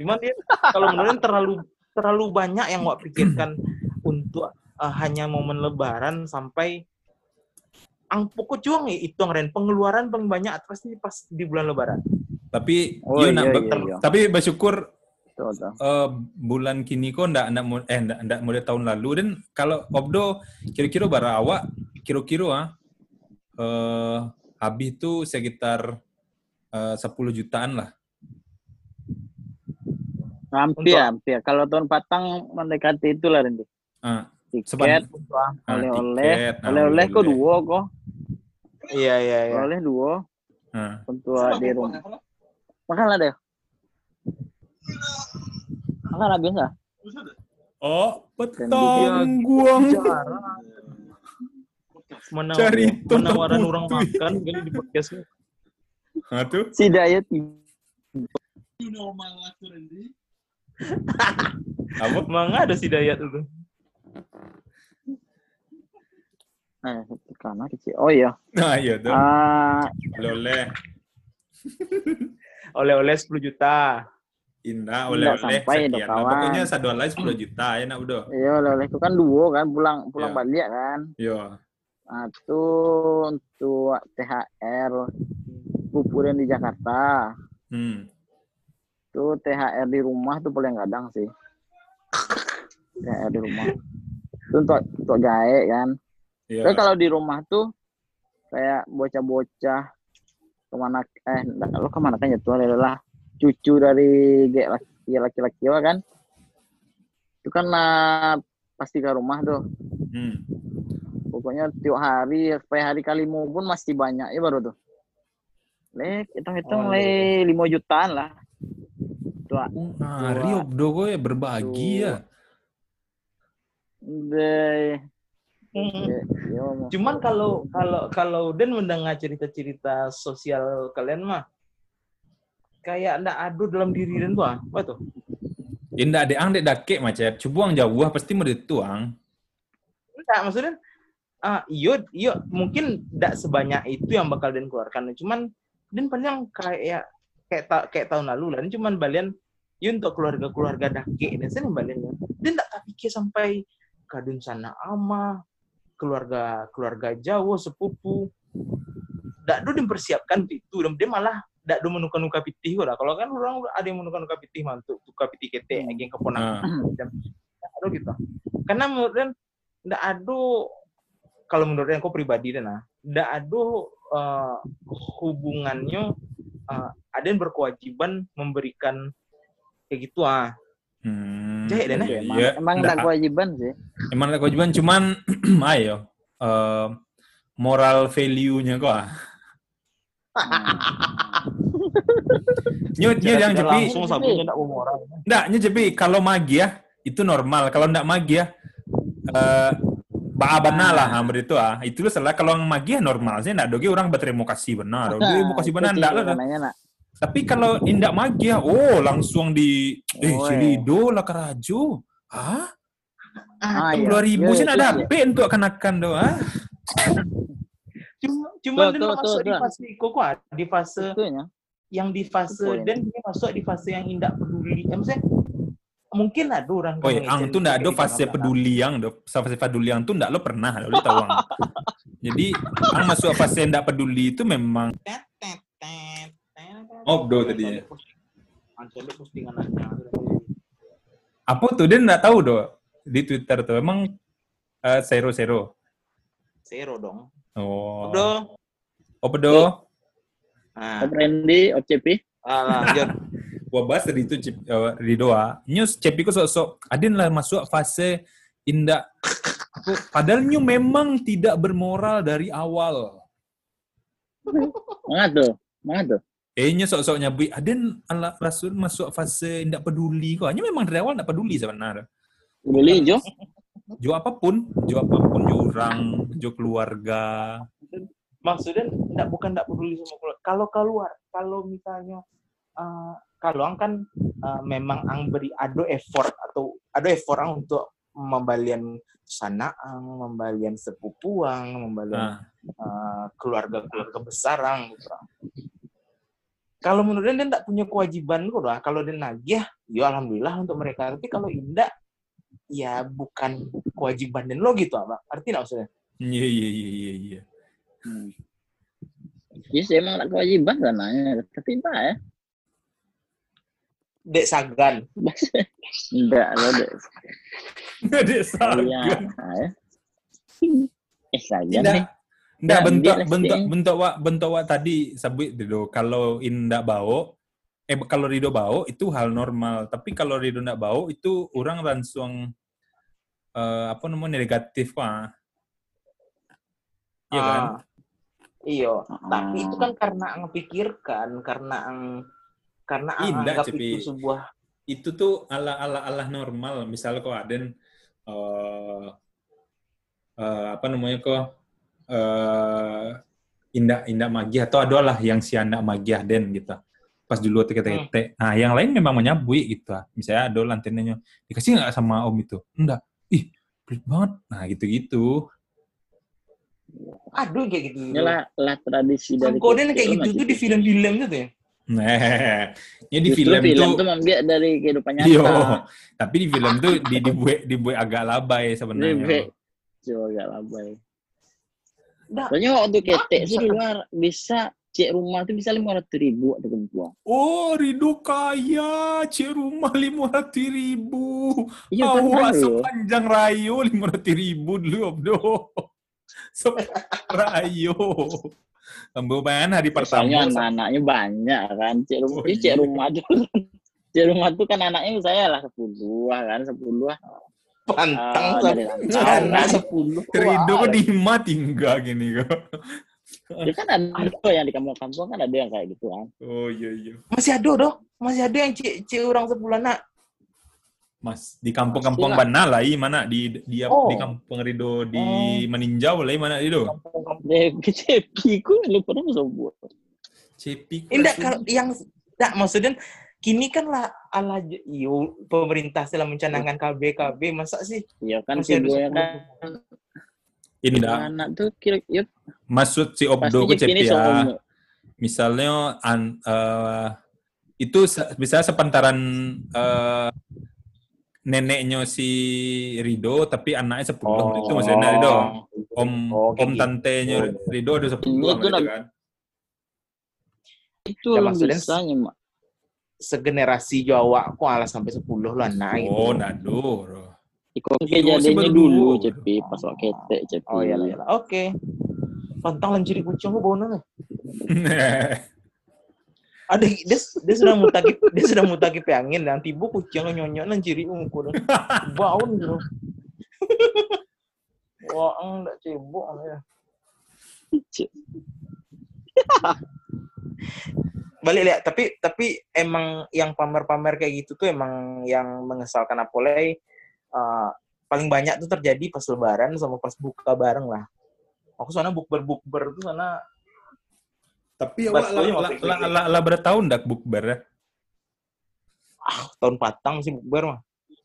Cuman dia kalau menurut terlalu terlalu banyak yang wak pikirkan <clears throat> untuk uh, hanya momen lebaran sampai ang pokok cuang ya itu ren pengeluaran paling banyak pasti pas di bulan lebaran. Tapi Oh, iya, iya, nak iya, iya. tapi bersyukur Betul, eh, bulan kini kok ndak ndak eh ndak ndak mulai tahun lalu dan kalau Obdo kira-kira bara awak kira-kira ah eh habis itu sekitar eh, 10 jutaan lah. Hampir, Untuk- hampir. Kalau tahun patang mendekati itulah nanti. Ah, Tiket, ah, oleh-oleh, tiket, ah, oleh-oleh kok dua kok. Iya iya iya. Oleh dua Ah. untuk di rumah. Makan lah deh. Makan lah biasa. Oh, petang guang. Menawar, Cari menawaran putih. orang makan kan di podcast Ah tuh. Si Dayat Apa? <laughs> Mangga ada si Dayat itu. Eh kecil. Oh iya. Nah, iya tuh. Ah, Oleh-oleh. <laughs> Oleh-oleh 10 juta. Indah oleh-oleh sampai sekian. dong, kawan. Pokoknya satu oleh 10 juta ya nak udah. iya oleh-oleh itu kan dua kan pulang pulang Iya. balik kan. Yo. Nah, itu untuk THR pupuran di Jakarta. Hmm. Itu THR di rumah tuh paling kadang sih. THR di rumah. Itu untuk untuk gae kan. Iya. Tapi kalau di rumah tuh kayak bocah-bocah ke mana eh lo ke mana kan itu adalah cucu dari gek laki laki-laki lah kan itu kan nah, pasti ke rumah tuh Hmm. pokoknya tiap hari sampai hari kelima pun masih banyak ya baru tuh le hitung-hitung Oh, le lima jutaan lah tuh Ah, Rio Obdo gue ya berbagi ya. Deh Hmm. ya, mau. Cuman kalau kalau kalau Den mendengar cerita-cerita sosial kalian mah kayak ndak ada dalam diri Den tuh. Apa tuh? Indah de ang de dake macet. Cubuang jauh pasti mau dituang. Enggak, maksudnya ah iyo iyo mungkin ndak sebanyak itu yang bakal Den keluarkan. Cuman Den paling kayak kayak ta, kayak tahun lalu lah. Cuman balian ya untuk keluarga-keluarga dake dan saya balian. Den ndak pikir sampai kadun sana ama keluarga keluarga Jawa sepupu ndak do dipersiapkan itu dan dia malah ndak do menuka-nuka pitih lah. Kalau kan orang ada yang menuka-nuka pitih mantuk, tuka pitih kete, Hmm. yang keponakan Ah. dan ada gitu. Karena menurut Dan ndak ada kalau menurut kok pribadi Dan ah, ndak ada eh, hubungannya eh, ada yang berkewajiban memberikan kayak gitu ah. Hmm. Jahe, Den, Iya, emang, emang ada kewajiban sih Emang ada kewajiban cuman <clears throat> ayo eh, moral value-nya kok. ah. Nyu nyu Secara yang tidak jepi. langsung sabunya ndak mau moral. Nggak, nyu jepi kalau magi ya itu normal. Kalau ndak magi ya eh Baabana lah hampir itu ah. Itu salah kalau yang magi ya normal sih ndak doge orang berterima kasih benar. Terima kasih benar sih lah. Tapi kalau indak magi ya, oh langsung di eh Oh, Cilido lah kerajo. Hah? Ah, iya. Dua ribu Iya, sih ada sih. HP untuk kanakan doh. Ah? Cuma cuma Tuh, masuk tuh, di fase kok ah, di fase Itu ya. yang di fase dan dia masuk di fase yang indak peduli. Eh, maksudnya mungkin ada orang Oh, yang ang tuh ndak ada fase peduli yang, do. fase peduli yang tuh ndak lo pernah, lo tahu. Jadi ang masuk fase ndak peduli itu memang Obdo tadi ya. Ancolik postingan aja. apa tuh dia ndak tahu do di Twitter tuh emang eh, zero zero. Zero dong. Oh. Obdo. Obdo. Nah, Randy, OCP. ah, lanjut. <laughs> Gua bahas tadi itu Cip, uh, Rido ah. News Cepi ku sok-sok adin lah masuk fase indah. Padahal Nyu memang tidak bermoral dari awal. Mana tuh? Mana tuh? Eh, Nyu sok-sok nyabui. Adin ala rasul masuk fase tidak peduli kok. Nyu memang dari awal tidak peduli sebenarnya. Peduli, Jo. Jo apa pun, jo apa pun, jo orang, jo keluarga. Maksudnya enggak bukan enggak peduli sama keluar. Kalau keluar, kalau misalnya eh, kalau ang kan eh, memang ang beri ado effort atau ado effort ang untuk membalian sana ang, membalian sepupuang, membalian Nah, eh, keluarga-keluarga besar ang gitu. Kalau menurut dia enggak punya kewajiban kok dah. Kalau dia nagih, ya alhamdulillah untuk mereka. Tapi kalau indah ya bukan kewajiban dan lo gitu, Abang. Arti nggak maksudnya? iya iya iya iya iya. Hmm. Yes, emang tak kewajiban kan nanya. Tapi entah ya. Dek Sagan. Enggak, lo deh. Dek Iya. Sagan. ya. Eh, saja Tidak. nih. Nggak, Dan bentuk bentuk bentuk wak bentuk wak tadi sebut Rido kalau indah bau eh kalau Rido bau itu hal normal tapi kalau Rido ndak bau itu orang langsung eh, apa namanya negatif wah Iya kan? Ah, Iya. Tapi Ah. itu kan karena ang pikirkan, karena ang karena ang Indah, anggap Cepi. itu sebuah itu tuh ala ala ala normal misalnya kok Aden eh eh, apa namanya kok eh indah indah magi atau adalah yang si anak magi Aden gitu pas dulu teke Hmm. nah yang lain memang menyabui gitu misalnya ada lantinanya dikasih nggak sama om itu enggak ih pelit banget nah gitu gitu aduh kayak gitu. Lah, lah tradisi dari Koden kayak gitu tuh di film-film tuh ya. nah <laughs> ya di Justru film, film tuh tuh dari kehidupan nyata. Iya, tapi di film tuh di dibuat dibuat agak labai sebenarnya. Dibuat. Coba gak labai. Soalnya waktu ketek Bisa sih di luar bisa cek rumah tuh bisa lima ratus ribu atau perempuan. Oh, Rido kaya, cek rumah lima ratus ribu. Iya kan baru. sepanjang rayo lima ratus ribu dulu, Abdo. <laughs> Sepanjang rayo. Pembeban hari Soalnya pertama. anak-anaknya banyak kan. Cek rumah, Oh, cek iya. rumah tuh. <laughs> cek rumah tuh kan anaknya saya lah sepuluh kan sepuluh. Pantang sama rantau. sepuluh. Rido Wah, kok di Hima tinggal gini kok. Ya kan ada yang di kampung-kampung kan ada yang kayak gitu kan. Oh iya iya. Masih ada doh, masih ada yang cek cek orang sepuluh anak. Mas di kampung-kampung mana lah, i mana di di Oh. di kampung Rido di Meninjau lah, i mana Rido? Deh, kecepi ku lu pernah sebut. Cepi. Indah kalau yang enggak maksudnya kini kan lah ala j- iyo pemerintah telah mencanangkan KB KB masa sih Iya kan masih si ada gue sepuluh? kan Indah. anak tuh kira ya Maksud si Obdo ke ya. misalnya an, eh, itu se- bisa sepantaran eh, neneknya si Rido tapi anaknya 10 itu maksudnya Rido om Oh, om gitu. tantenya Rido ada 10 Ini sama tuh itu nak- kan Itu Ya, yang maksudnya- bisanya mak. Segenerasi Jawa kok alah sampai 10 lah anak gitu. oh nado Itu kejadiannya dulu cepi pas waktu ketek cepi. Oh iya lah, iya lah. Oke. Pantang lanciri kucing lu bau nana. Ada dia, dia sudah mutaki dia sudah mutaki angin dan tiba kucing lu nyonyok lanciri ungkur. Bau gitu. <laughs> Wah, enggak cebok ya. <laughs> Balik lihat, tapi tapi emang yang pamer-pamer kayak gitu tuh emang yang mengesalkan apalagi eh, paling banyak tuh terjadi pas lebaran sama pas buka bareng lah. Aku sana bukber bukber tuh sana tapi ya lah lah lah ya? lah lah berapa tahun dak bukber ya tahun patang sih bukber mah.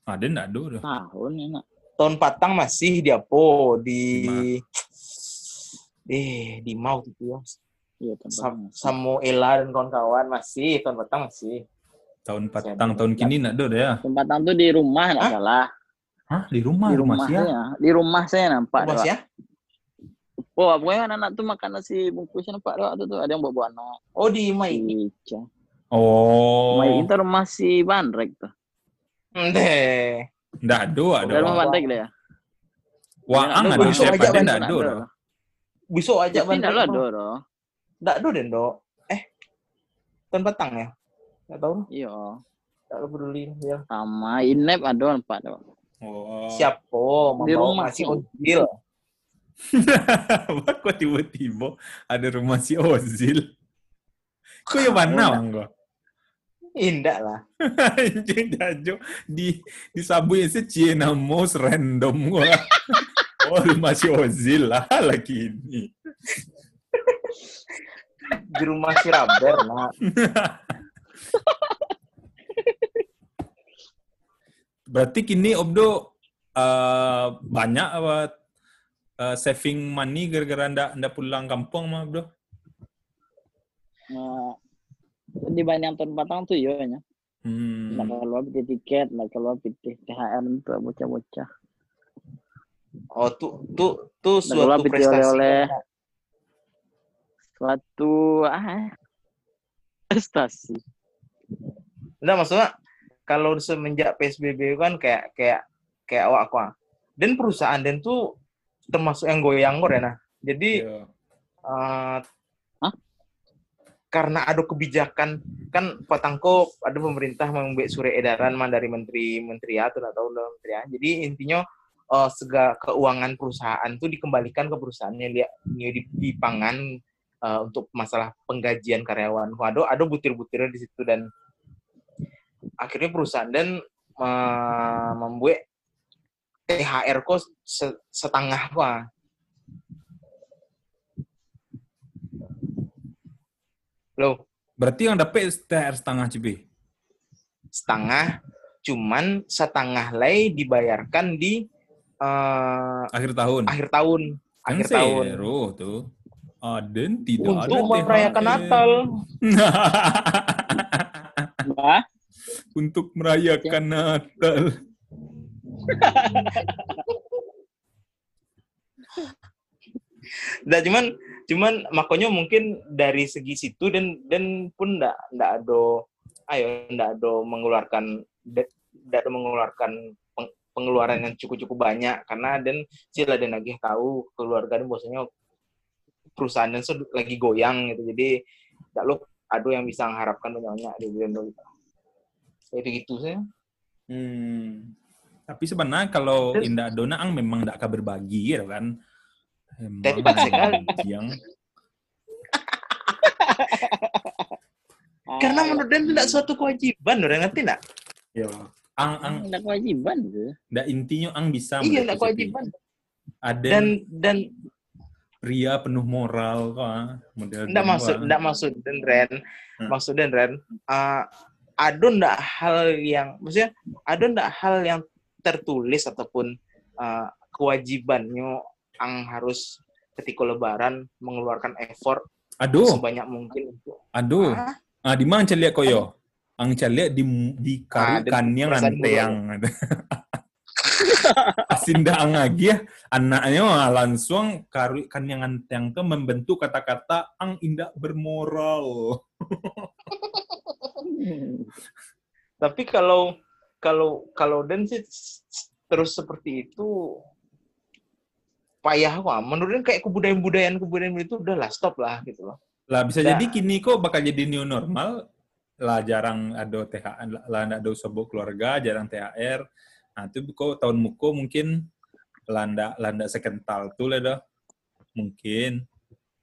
ada ndak do dah. Tahun ya nak. tahun patang masih di Apo di eh di Mau gitu ya. Iya Sam, tahun. Samuela dan kawan-kawan masih tahun patang masih. tahun patang tahun kini ndak do ya Tempatan tuh di rumah nggak Hah? salah. Hah, di rumah Di rumah rumah sih ya saya. Di rumah saya nampak. Pak. ya? Oh, pokoknya anak-anak tuh makan nasi bungkusnya nampak doa tuh, tuh ada yang bawa anak. Oh di Mai. Ica. oh Mai itu rumah si Bandrek tuh. Deh. ndak do Udah ada rumah Bandrek deh ya. Ada ada besok siapa aja ada ndak do dah. Besok aja Tapi Bang. enggak lah do. den do. Eh, Tan Patang ya? Nggak tahu, Iya. nggak peduli. Ya. Sama Inep ada empat do. Oh. Siapa? Di Membawa rumah masih sih. Ozil. Apa <laughs> kok tiba-tiba ada rumah si Ozil? Kok ya mana bang kok? Indah lah. <laughs> Anjing jajo di di sabu sih Cina most random gua. <laughs> Oh rumah si Ozil lah lagi ini. Di rumah si Raber. Nah. Berarti kini Obdo eh, banyak apa eh, saving money gara-gara anda anda pulang kampung mah Obdo? Nah, dibanding tahun patang tuh iya nya. Hmm. Nak keluar beli tiket, nak keluar beli THR untuk bocah-bocah. Oh, tuh tuh tuh Nak suatu prestasi. oleh-oleh. Suatu ah prestasi. Enggak maksudnya kalau semenjak PSBB kan kayak kayak kayak awak aku. ah. Dan perusahaan dan tuh termasuk yang goyang kok nah. Jadi Iya. eh, Hah? karena ada kebijakan kan Patangko ada pemerintah membuat surat edaran mah dari menteri menteri atau atau menteri ya. Jadi intinya eh, segala keuangan perusahaan tuh dikembalikan ke perusahaannya lihat di, di pangan eh, untuk masalah penggajian karyawan. Waduh, ada butir-butirnya di situ dan akhirnya perusahaan dan eh, membuat THR kok se- setengah wah. Loh, Berarti yang dapat THR setengah cipi. setengah cuman setengah lay dibayarkan di eh, Akhir tahun. akhir tahun Kan akhir tahun zero tuh. Aden tidak ada untuk merayakan THR. Natal Bah, <laughs> Untuk merayakan Natal. Nah, cuman cuman makanya mungkin dari segi situ dan dan pun ndak ndak ada ayo ndak ada mengeluarkan ndak ada mengeluarkan peng- pengeluaran yang cukup cukup banyak karena dan sila dan lagi tahu keluarga dan bosnya perusahaan dan lagi goyang gitu. Jadi ndak lo ada yang bisa mengharapkan banyak di bulan gitu itu gitu sih. Hmm. Tapi sebenarnya kalau Terus- indah dona ang memang tidak akan berbagi gitu kan. Emang Tepat sekali. yang <laughs> karena menurut dan tidak suatu kewajiban orang ngerti nggak? Ya ang ang. Ada kewajiban tuh. ndak intinya ang bisa iya tidak kewajiban. Ada dan dan pria penuh moral kok ah, model gua. maksud, nggak maksud dan Ren, Hmm. maksud dan Ren, uh, ada nggak hal yang, maksudnya ada nggak hal yang tertulis ataupun uh, kewajibannya ang harus ketika Lebaran mengeluarkan effort Aduh, sebanyak mungkin untuk aduh. Ah, Ah, di mana celiak koyo? Ang celiak di di Ah, karukan dan yang perasaan <laughs> anteang. Asinda ang lagi ya, anaknya mah langsung karukan yang anteang tuh membentuk kata-kata ang indah bermoral. <laughs> tapi kalau kalau kalau dan sih terus seperti itu payah wah menurut Dan kayak kebudayaan-kebudayaan kebudayaan itu udahlah stop lah gitu loh Lah bisa Nah. jadi kini kok bakal jadi new normal. Lah jarang ada THR, lah ada usah keluarga, jarang THR. Nah, itu kok tahun muko mungkin landa landa sekental tuh lah dah. Mungkin.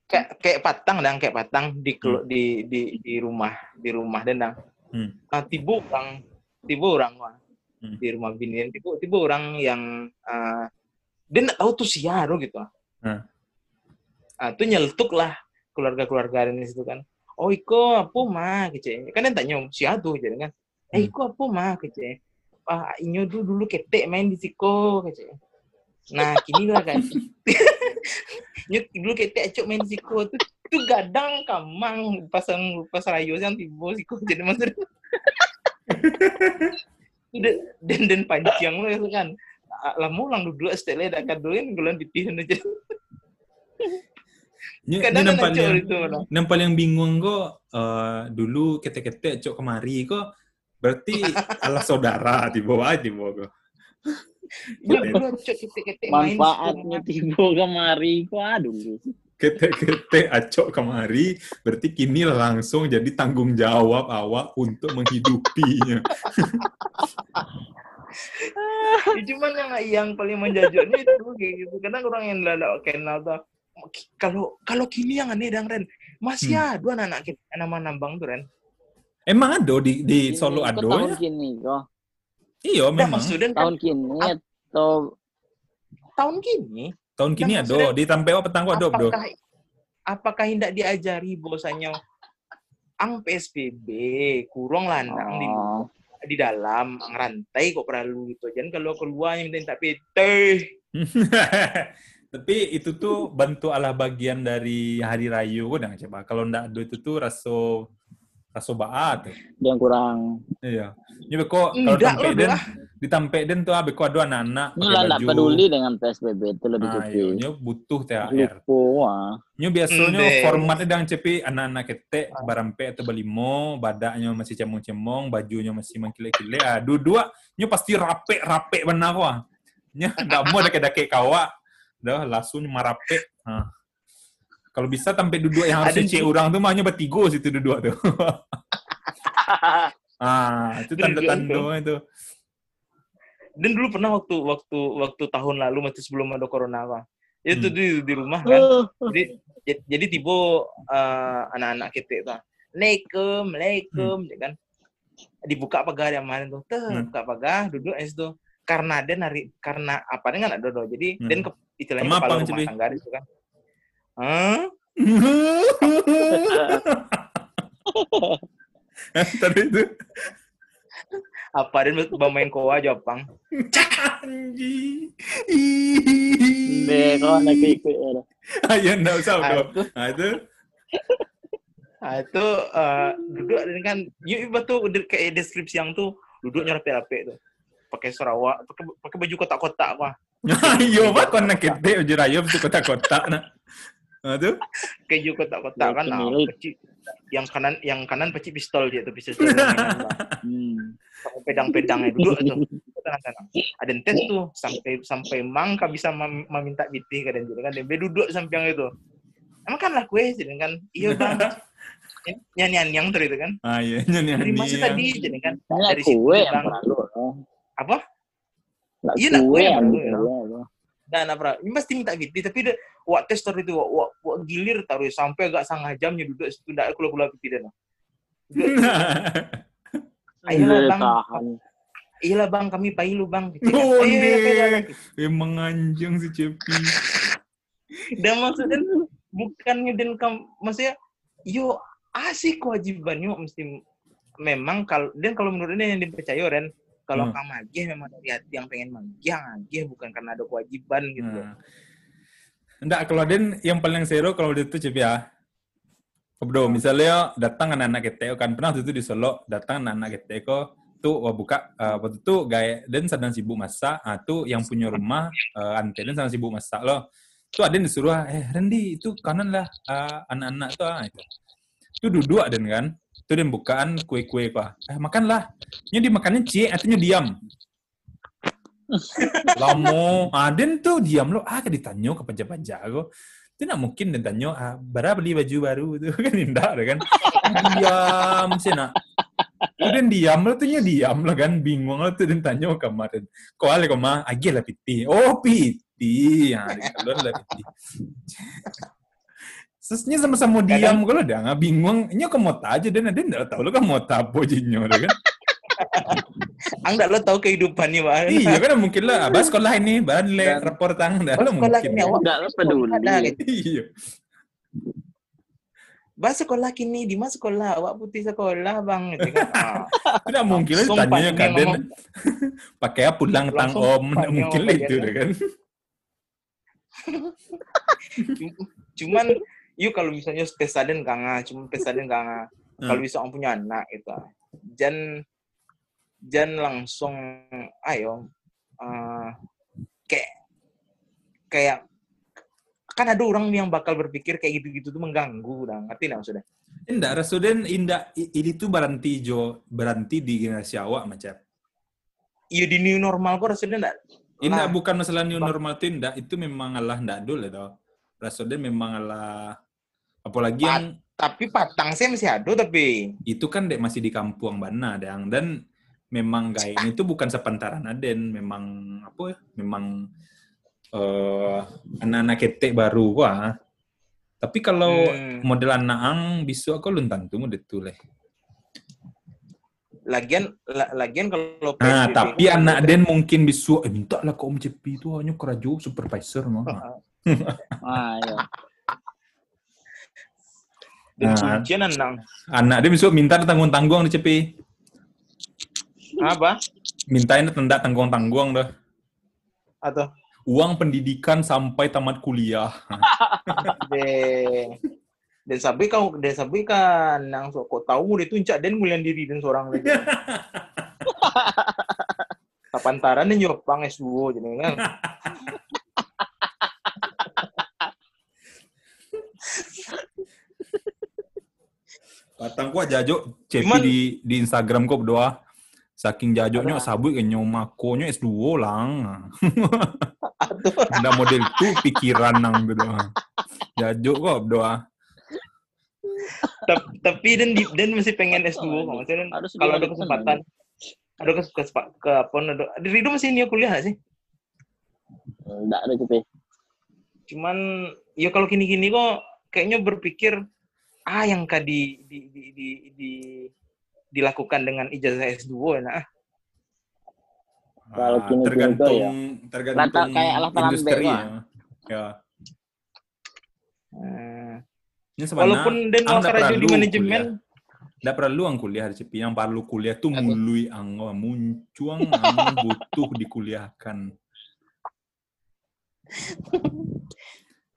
kayak kayak patang dan kayak patang di kelu- di di di rumah di rumah dan Hmm. ah, tiba orang tiba orang wah Hmm. di rumah bini tiba tiba orang yang ah, dia nggak tahu tuh siapa gitu Hmm. ah tuh nyeletuk lah keluarga-keluarga di situ kan oh iko apa mah gitu kan dia tanya tuh jadi kan eh Hmm. iko apa mah gitu ah inyo dulu dulu ketek main di siko gitu nah kini lah kan. <laughs> <laughs> Nyut dulu ketek acuk main di siko tuh tuh gadang kamang pasang pasang rayo yang tiba siko <laughs> jadi maksudnya. Dan dan dan panjang lo itu kan. Lah mau lang dulu setelah ada kadoin gulan ditihan aja Ini, kadang ini yang kan itu yang bingung kok eh, dulu ketek-ketek cok kemari kok berarti <laughs> ala saudara di bawah aja. Ya, di siko. Manfaatnya tiba kemari, kok aduh. Ketek-ketek acok kemari, berarti kini langsung jadi tanggung jawab awak untuk menghidupinya. Ya, <laughs> cuman yang yang paling menjajoknya itu kayak gitu karena orang yang lala kenal tuh kalau kalau kini yang aneh dang Ren masih Hmm. ada anak-anak kita nama nambang tuh Ren Emang ada di, di Ini Solo kok ada tahun ya? kini kok. Iya, Nah, memang. maksudnya kan Tahun kini atau tahun kini Tahun kini Nah, ada. Di Tampeo petang ada, bro. apakah apakah hendak diajari bahwasanya ang PSBB kurang lanang di oh, di dalam ang rantai kok perlu gitu jangan kalau keluar yang minta PT <laughs> Tapi itu tuh bentuk ala bagian dari hari raya kok udah coba. Kalau ndak ada itu tuh raso raso baat. yang kurang. Iya. Ini beko kalau tampe den Bro. di tampe den tuh beko ada anak-anak Ini lah nggak peduli dengan PSBB itu lebih Nah, iya, nyo butuh THR. Lupa. ah. Nyo biasanya formatnya dang cepi anak-anak ketek barampe atau balimo, badaknya masih cemong-cemong, bajunya masih mengkile-kile. Ah, dua-dua nyo pasti rape-rape benar kok. Nya ndak mau ada kedake kawa. Dah langsung marape. Ah. Kalau bisa sampai duduk yang Ada cek orang tuh mahnya bertiga situ duduk tuh. <laughs> ah, itu tanda-tanda itu. dan dulu pernah waktu waktu waktu tahun lalu masih sebelum ada corona apa itu Hmm. di, di rumah kan jadi j- jadi tiba eh, anak-anak kita itu Assalamualaikum, Assalamualaikum, ya kan. Dibuka pagar yang mana tuh, tuh Hmm. buka pagar, duduk es tuh. Karena ada nari, karena apa dengan ada dodo. Jadi Hmm. dan ke, istilahnya Kenapa, kepala rumah tangga itu kan. Hah? Tadi itu. Apa dan main koa Jepang. Anjing. Deh, kau anak ikut. ya. Ayo, enggak usah, Ah, bro. itu, Nah, itu. eh, duduk dan kan, yuk betul udah kayak deskripsi yang tuh duduknya rapi-rapi tuh. Pakai Sarawak, pakai pakai baju kotak-kotak apa. <laughs> Ayo, Pak, kau nak kete, uji raya, betul kotak-kotak. Nah, Nah, itu. keju kotak-kotak kan ah, Milik. peci, yang kanan yang kanan peci pistol dia tuh pistol. Hmm. Pakai pedang-pedangnya duduk tuh ada tes tuh sampai sampai mangka bisa mem- meminta biti kadang gitu kan dia duduk samping itu emang kan lah kue jadi kan iya bang <laughs> nyanyian yang terus itu kan Ah, iya, nyanyi dari masa tadi jadi kan dari situ kue yang bang oh. apa Iya, nak kue kue yang perlu, nah nah pra ini pasti minta biti tapi dia wak tes itu wak, wak, wak gilir taruh sampai agak setengah jamnya duduk situ ndak kulo kulo biti dan Ayolah, Iya, Bang. Iyalah bang, kami pailu bang. Oh, Ayo, ayo, ayo, ayo, ayo. Emang anjing si Cepi. <laughs> Dan maksudnya bukannya dan kam, maksudnya yo asik kewajibannya mesti memang kalau dan kalau menurut ini yang dipercaya Ren kalau Hmm. kamu agih memang dari hati yang pengen magih yang agih bukan karena ada kewajiban gitu loh. Nah. Enggak, kalau Den yang paling seru kalau dia tuh Cepi ya. Bro, misalnya datang anak-anak kita kan pernah waktu itu di Solo datang anak-anak kita kok tuh wah buka uh, waktu itu gaya dan sedang sibuk masak ah tuh yang punya rumah uh, ante dan sedang sibuk masak loh tuh ada yang disuruh eh Randy itu kanan lah uh, anak-anak tuh ah, itu itu duduk dan kan itu dan bukaan kue-kue apa eh makanlah. Ini dimakannya cie artinya diam. <laughs> Lamo ah dan tuh diam lo ah kayak ditanya ke panja-panja aku. Itu nak mungkin dan tanya ah bara beli baju baru? <laughs> Itu kan indah kan? Diam sih nak. Itu dan diam lo tuh nya diam lo kan? Bingung lo tuh dan tanya kemarin. Kau ale kau mah agi lah piti. Oh piti. Ya kalau lah piti Sesnya sama-sama diam kalau dia nggak bingung, nya kamu mau aja dan ada nggak tahu lo kamu mau tapo jinyo kan? Ang dak lo tahu kehidupannya bang. iya kan mungkin lah, abah sekolah ini, bahan le rapor tang, dah Oh, lo sekolah mungkin. ini awak Nggak lo peduli. Iya. Bah sekolah kini di mana sekolah awak putih sekolah bang gitu kan. <laughs> Ah. Tidak mungkin lah tanya kaden <laughs> pakai apa pulang tang om, mungkin itu deh kan. <laughs> Cuman yuk kalau misalnya pesaden kanga, cuma pesaden kanga. Hmm. Kalau bisa orang punya anak itu, jan jan langsung ayo eh, kayak kayak kan ada orang yang bakal berpikir kayak gitu-gitu tuh mengganggu, dah ngerti nggak maksudnya? Indah, Rasuden indah ini tuh berhenti jo berhenti di generasi awak macam. Iya di new normal kok rasanya enggak Indah bukan masalah new normal tuh indah, itu memang Allah ndak dulu itu. Rasoden memang ala apalagi Pat- yang Tapi patang sih masih ada tapi. itu kan dek masih di kampung Bana Dang. dan memang gayanya itu bukan sepantaran Aden, memang apa ya? Memang eh anak-anak ketek baru wah. Tapi kalau Hmm. model anak ang bisu aku luntan tuh model tuh leh. Lagian la- lagian kalau Nah, tapi kan anak udah- Den mungkin bisu eh minta lah ke Om Cepi itu hanya kerajo supervisor mah. <laughs> Ah, iya. Dan Nah. nang. Anak dia bisu minta tanggung-tanggung di Cepi. Apa? Mintain tenda tanggung-tanggung dah. Atau Uang pendidikan sampai tamat kuliah. <laughs> de dan sabi kau dan sabi kan nang so kau tahu dia tuncak dan mulian diri dan seorang lagi. <laughs> Kapantaran dan nyopang S2 jadi kan. <laughs> Patang gua jajo Cepi Cuman- di di Instagram kok berdoa. Saking jajoknya Apa? sabuk ke nyomakonya S2 lang. <laughs> Ada model itu pikiran nang berdoa. Jajo kok berdoa. tap- tapi dan dan masih pengen S2 kok. Maksudnya kalau ada kesempatan ada kes ke, ke apa ada di Rido masih ini kuliah sih? Enggak ada Cepi. Cuman ya kalau gini-gini kok kayaknya berpikir ah yang kah di di di di, di- dilakukan dengan ijazah S2 nah. Kalau Ah, tergantung ya. tergantung Latar- kayak lambe industri ya. Ya. Eh, Ini sebenarnya walaupun dan kerja di manajemen Tidak perlu ang kuliah di CP. Yang perlu kuliah tuh mului ang muncuang <laughs> ang butuh dikuliahkan. <laughs>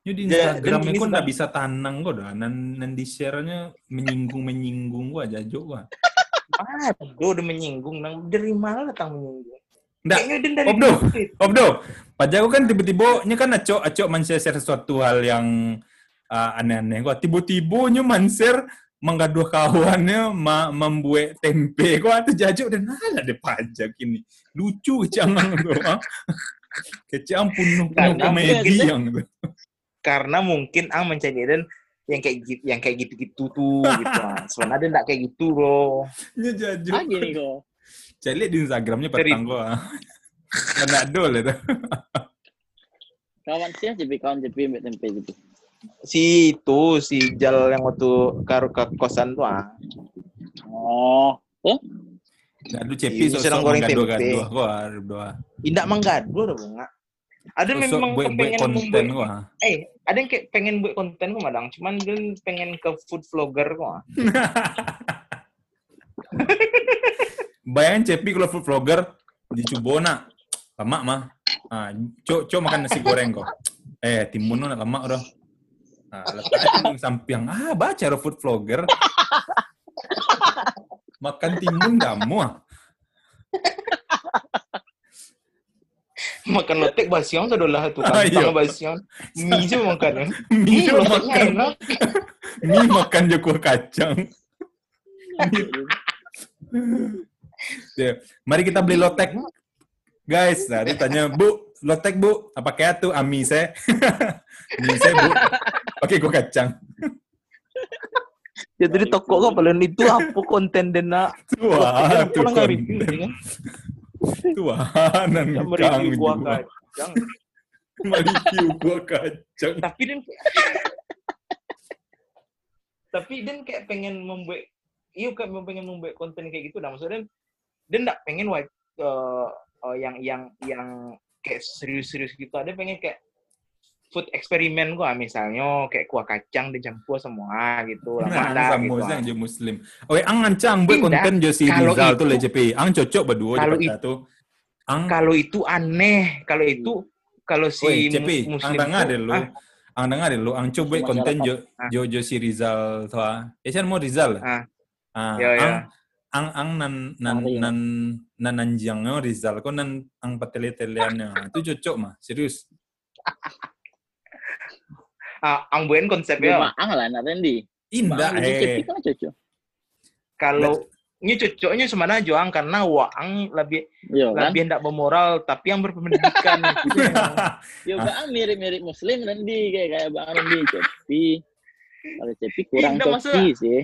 Di Ya, dan Instagram kok nggak bisa tanang kok dah. Nan, nan di share-nya menyinggung menyinggung gua jajo gua. ah dia udah menyinggung nang dari mana datang menyinggung Nggak, kayaknya dia dari Obdo. dulu. Obdo, kan tiba-tiba nya kan acok acok men-share sesuatu hal yang uh, aneh-aneh gua. Tiba-tiba nya men-share menggaduh kawannya ma membuat tempe gua tuh jajo dan ada deh pajak ini. Lucu jangan tuh. ah. Kecam penuh komedi yang. Karena mungkin ang mencari dan yang kayak gitu yang kayak gitu-gitu tuh gitu ah. sebenarnya dia nggak kayak gitu bro Nya jajo. Ah gini kok. Cari lihat di Instagramnya petang gua. <laughs> Karena dol itu. <laughs> Kawan sih Cepi, kawan Cepi ambil tempe gitu. si itu si Jal yang waktu karo ke kosan tuh ah Oh, Aduh cepi Iya, sosok sedang goreng tempe. menggaduh-gaduh gua doa. indak menggadu ada bunga ada Sosok memang buat buat pengen konten gua. eh ada yang kayak pengen buat konten kok madang cuman dia pengen ke food vlogger ah. <laughs> Bayangin Cepi kalau food vlogger di Cubona, lemak mah. Ah, cok cok makan nasi goreng kok. Eh, timun nak lemak udah. Letaknya di samping. Ah, baca lo food vlogger. makan timun kamu ah. Makan lotek basiong tuh adalah tuh Ah, kan iya. sama basiong mie sih makan ya lo loteknya makan. enak <laughs> Mie makan jo kuah kacang. Ya, Mari kita beli lotek. Guys, nah, dia tanya, Bu, lotek Bu, apa kayak tuh ami saya? <laughs> Ami saya Bu, pakai kuah kacang. ya tadi toko kok paling itu apa konten dena Wah, tuh konten. <laughs> Tuanan yang mereview juga. kacang <laughs> Mereview kuah kacang. tapi dan tapi dan kayak pengen membuat iya kayak pengen membuat konten kayak gitu dah maksudnya dia nggak pengen white eh, eh, yang yang yang kayak serius-serius gitu ada pengen kayak food eksperimen gua misalnya kayak kuah kacang dicampur semua gitu <laughs> lama Nah, sama gitu yang ah. je muslim. Oke, ang ancang buat konten je si Kalau Rizal tuh itu- le JP. Ang cocok berdua Kalau itu-. Ang kalau itu aneh kalau itu kalau si Oi, JP, mu- ang dengar deh lu. ah, Ang dengar deh lu. Ang coba konten jo Ah. jo jo si Rizal tuh. ah. Eh, kan mau Rizal. Ah. Ah, Ya, ya. ang ang ang nan nan nan nan nanjangnya Rizal kok nan ang patele-teleannya. Itu cocok mah, serius. <laughs> ah, ang buen Dia konsepnya maang lah nak Randy. Indah Cepi eh. kan cocok. kalau ini cocoknya semana Joang karena Wang lebih Yo kan? lebih tidak bermoral tapi yang berpendidikan gitu. <laughs> <laughs> Yo kan mirip-mirip muslim Randy kayak kayak Bang Randy Cepi. Kalau Cepi kurang coki sih.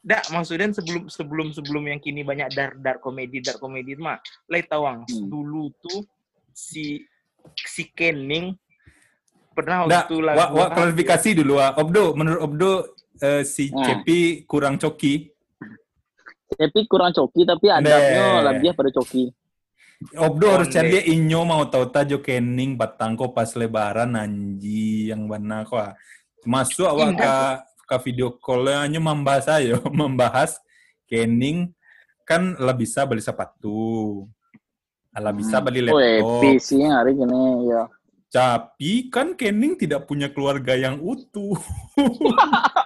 Dak maksudnya sebelum sebelum sebelum yang kini banyak dar dar komedi dar komedi mah lai tawang Hmm. dulu tuh si si Kening pernah Nggak, waktu wa, lagu wa, klarifikasi dulu, wa. Obdo, menurut Obdo, eh, si Nah. Cepi kurang coki. Cepi kurang coki tapi adabnya Nah. lebih pada coki. Obdo harus Onde. cari dia inyo mau tahu tajo kening batangko pas lebaran anji yang mana ko. Masuk awak ke ke video call nyo membahas ayo, <laughs> membahas kening kan lah bisa beli sepatu. Lah bisa beli Oh, laptop. Epi sih hari ini ya. Tapi kan Kening tidak punya keluarga yang utuh. <laughs>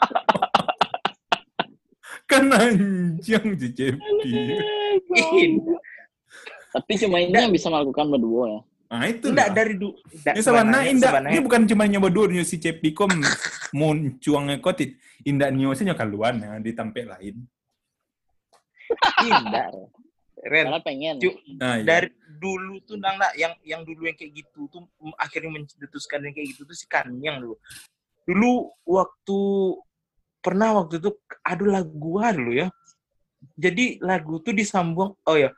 kan anjing si Cepi. Tapi cuma ini yang bisa melakukan berdua ya. Nah itu Enggak dari du Ini sebenarnya indah. sebenarnya- Ini bukan cuma nyoba dulu si Cepi kom muncuangnya kok tit- indah nyo sih kaluan ya ditampil lain. indah. Ren, Karena pengen. Cu- Nah, iya. dari dulu tuh nang nak yang yang dulu yang kayak gitu tuh mm, akhirnya mencetuskan yang kayak gitu tuh si Kanyang dulu. Dulu waktu pernah waktu itu ada lagu gua dulu ya. Jadi lagu tuh disambung oh ya.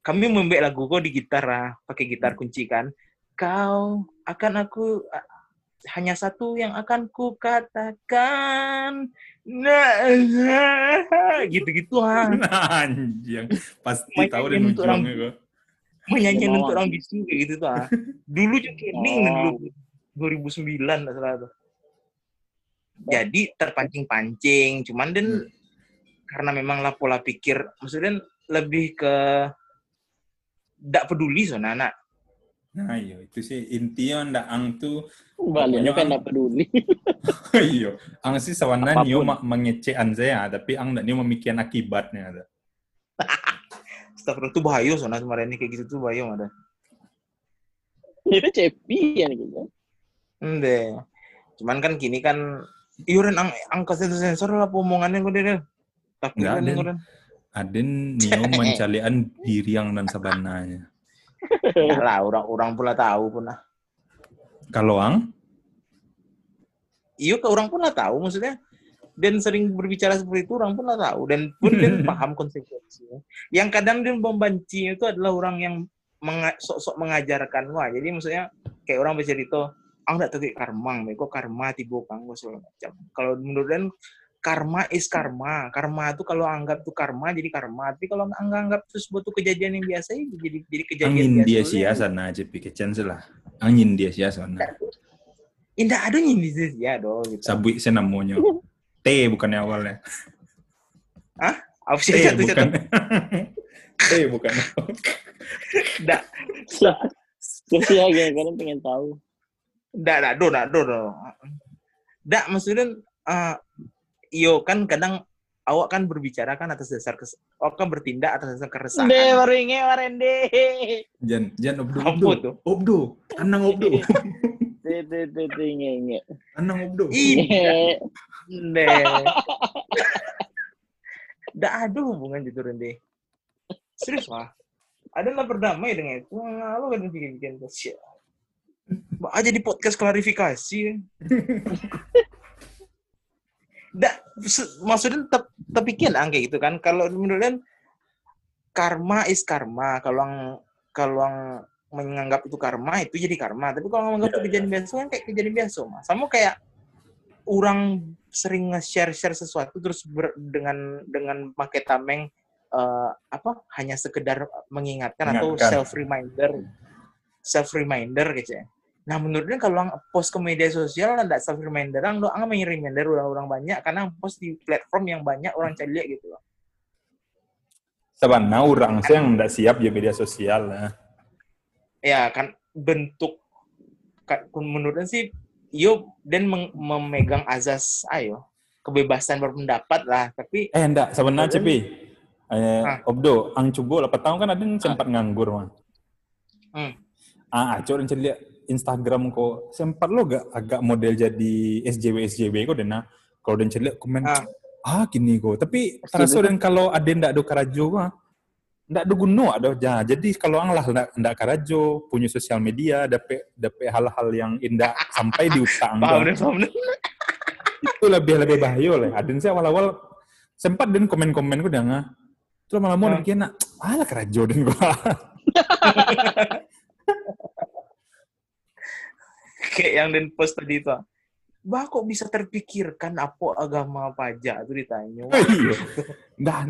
Kami membuat lagu kok di gitar lah, pakai gitar kunci kan. Kau akan aku hanya satu yang akan ku katakan. Nah, <laughs> gitu-gitu ah. <laughs> anjing. Pasti Main tahu dan ujungnya kok. Menyanyi Bawang. untuk orang bisu kayak gitu tuh ah. <laughs> dulu juga kening Oh. dulu 2009 nggak salah tuh jadi terpancing-pancing cuman dan Hmm. karena memang lah pola pikir maksudnya lebih ke tidak peduli so anak Nah iya itu sih intinya ndak ang tuh Baliknya Pokoknya kan nggak peduli. <laughs> iya ang sih Apa pun. nio ma- mengecek saya tapi ang ndak nio memikirkan akibatnya ada. <laughs> Astagfirullah itu bahaya so kemarin ini kayak gitu tuh bahaya ada Itu Cepi ya gitu. Ende. cuman kan kini kan iuran ang angka sensor sensor lah omongannya gue deh tapi kan ada. iuran Aden nio <laughs> mencalian diri yang dan sabananya. Ya lah orang orang pula tahu pun lah Kalau ang iya ke orang pun lah tahu maksudnya dan sering berbicara seperti itu orang pun lah tahu. Dan pun dia <laughs> paham konsekuensinya. Yang kadang dia membanci itu adalah orang yang menga- sok-sok mengajarkan. Wah jadi maksudnya kayak orang bercerita ah nggak tahu kayak karma kok karma tiba kang? Segala macam. Kalau menurut dan karma is karma. Karma itu kalau anggap itu karma jadi karma. Tapi kalau nggak anggap itu sebuah tuh kejadian yang biasa ya jadi jadi kejadian angin biasa dia sia sana aja pikir lah. Angin dia sia sana. indah ada yang di sini ya dong gitu. Sabui saya namanya. <laughs> T bukannya awalnya. apa T sih satu satu bukan. <laughs> T bukan. <laughs> Nggak, Terus ya kalian pengen tahu. Nggak, nggak, do, nggak, do, do. Nggak, maksudnya, eh, iyo kan kadang awak kan berbicara kan atas dasar kes, awak kan bertindak atas dasar keresahan. Deh baru inge kemarin deh. Jan, Jan obdo Apa obdo. tuh? Obdo, tenang obdo. <laughs> Inge inge. Tenang obdo. Nggak. Nggak ada hubungan gitu, Rende. Serius lah. Ada lah berdamai dengan itu. Wah, lo kan bikin-bikin. Mbak aja di podcast klarifikasi. Nggak, maksudnya tep, tepikin ang kayak gitu kan. Kalau menurut karma is karma. Kalau yang kalau yang menganggap itu karma itu jadi karma. Tapi kalau menganggap itu kejadian biasa kan kayak kejadian biasa, Mas. Sama kayak orang sering nge-share-share sesuatu terus ber- dengan dengan pakai tameng eh, apa hanya sekedar mengingatkan atau Ingatkan. self reminder self reminder gitu ya. Nah menurutnya kalau ang post ke media sosial ada self reminder ang doang main reminder orang-orang banyak karena post di platform yang banyak orang cari lihat gitu loh. Sebenarnya orang sih yang tidak siap di media sosial lah. Ya kan bentuk menurutnya sih yo dan memegang azas ayo kebebasan berpendapat lah tapi Eh, enggak, sebenarnya Cepi. Eh, Ah. Obdo, ang coba 8 tahun kan ada yang sempat nganggur, mah. Hmm. Ah, aco dan lihat Instagram kok sempat lo gak agak model jadi SJW SJW kok dena. Kalau dan lihat komen Ah. ah gini go. Tapi terasa betul. dan kalau ada ndak do karajo mah ndak do guno ada ja. Jadi kalau anglah ndak ndak karajo punya sosial media dapat dapat hal-hal yang indah sampai di utang. <laughs> Itu lebih lebih bahaya lah. Adin saya awal-awal sempat dan komen-komen gue dengar. Terus malah mau Hmm. hmm. nak, alah kerajo dan gua. <laughs> Kayak yang den post tadi itu. Bah kok bisa terpikirkan apa agama pajak itu ditanya. Iya. Dan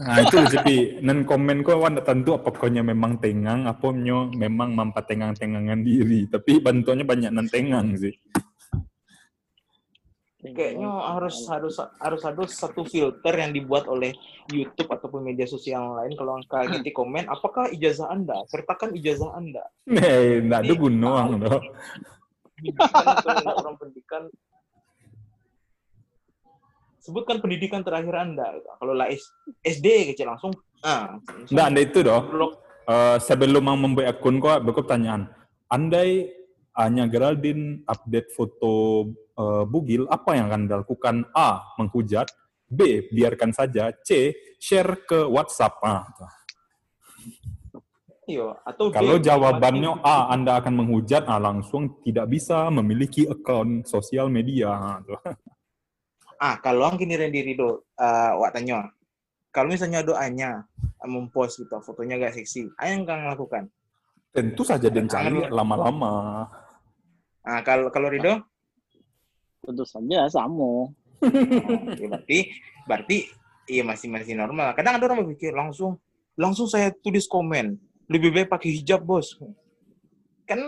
nah itu jadi nan komen kok wan tentu apa konya memang tengang apa nyo memang mampa tengang-tengangan diri tapi bantuannya banyak nan tengang sih. Kayaknya harus harus harus ada satu filter yang dibuat oleh YouTube ataupun media sosial lain kalau angka <clears throat> gitu komen apakah ijazah Anda sertakan ijazah Anda Nih, ndak ada gunung pendidikan orang pendidikan sebutkan pendidikan terakhir anda kalau lah SD kecil langsung ah Ndak ada itu doh. Eh, sebelum mau membuat akun kok berikut pertanyaan. Andai hanya Geraldine update foto eh, bugil, apa yang akan dilakukan? A. Menghujat. B. Biarkan saja. C. Share ke WhatsApp. Ah. Iya atau Kalau jawabannya. A. Anda akan menghujat, ah, langsung tidak bisa memiliki akun sosial media. Ah, <laughs> ah kalau ang kini diri do uh, wak tanya kalau misalnya doanya uh, mempost gitu fotonya gak seksi apa yang kang lakukan Tentu saja dan cari lama-lama. ah kalau kalau Rido Tentu saja sama. Oh, <laughs> ya berarti berarti iya masih masih normal. Kadang ada orang berpikir langsung langsung saya tulis komen lebih baik pakai hijab bos. Kan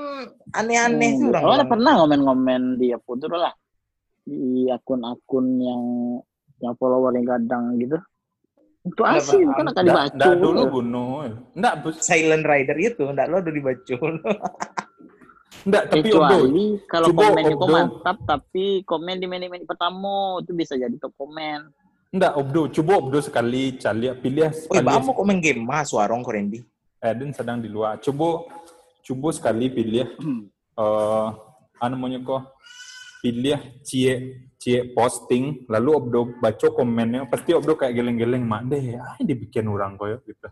aneh-aneh sih Hmm, orang. Oh, pernah ngomen-ngomen di apa tuh lah di akun-akun yang yang follower yang kadang gitu. Itu asli kan akan dibaca. ndak dulu gunung. Ndak, bus- Silent Rider itu, enggak lo udah dibaca. <laughs> ndak tapi Obdo, Kecuali kalau kok Obdo. mantap tapi komen di menit-menit pertama itu bisa jadi top komen. Ndak, Obdo. Coba Obdo sekali cari pilih sekali. bamu kok main game mas warung Korendi. Eden sedang di luar. Coba coba sekali pilih <clears throat> eh anu namanya kok pilih cie cie posting lalu Obdo baca komennya pasti Obdo kayak geleng-geleng mak deh ah dibikin orang koyo gitu.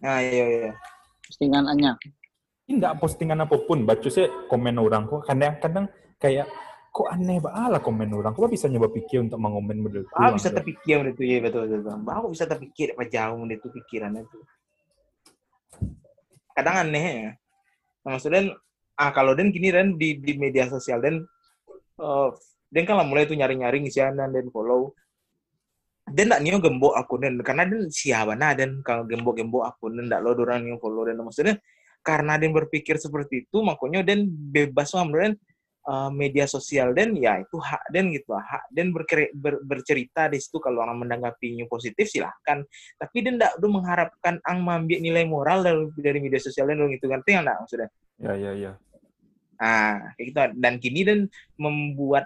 Nah, iya iya. Postingannya. Tidak postingan apa pun, baca sih komen orang kok kadang-kadang kayak kok aneh banget komen orang. Kok bisa nyoba pikir untuk mengomen model itu? Ah bisa terpikir itu ya betul betul. Bahu bisa terpikir apa jauh itu pikiran itu. Kadang aneh ya. Nah, maksudnya ah kalau dan gini dan di di media sosial dan eh dan kan lah mulai tuh nyari-nyari ngisianan dan follow. Dan ndak nio gembok akun dan karena dan siapa nah dan kalau gembok-gembok akun dan ndak lo orang yang follow dan maksudnya karena dan berpikir seperti itu makanya dan bebas mengambil uh, media sosial dan ya itu hak dan gitu hak dan berkere- ber- bercerita di situ. Kalau orang menanggapinya positif silahkan. Tapi dia tidak udah mengharapkan ang mengambil nilai moral dari, dari media sosial dan gitu kan itu yang enggak maksudnya? Ya ya ya. ah kayak gitu. Dan kini dan membuat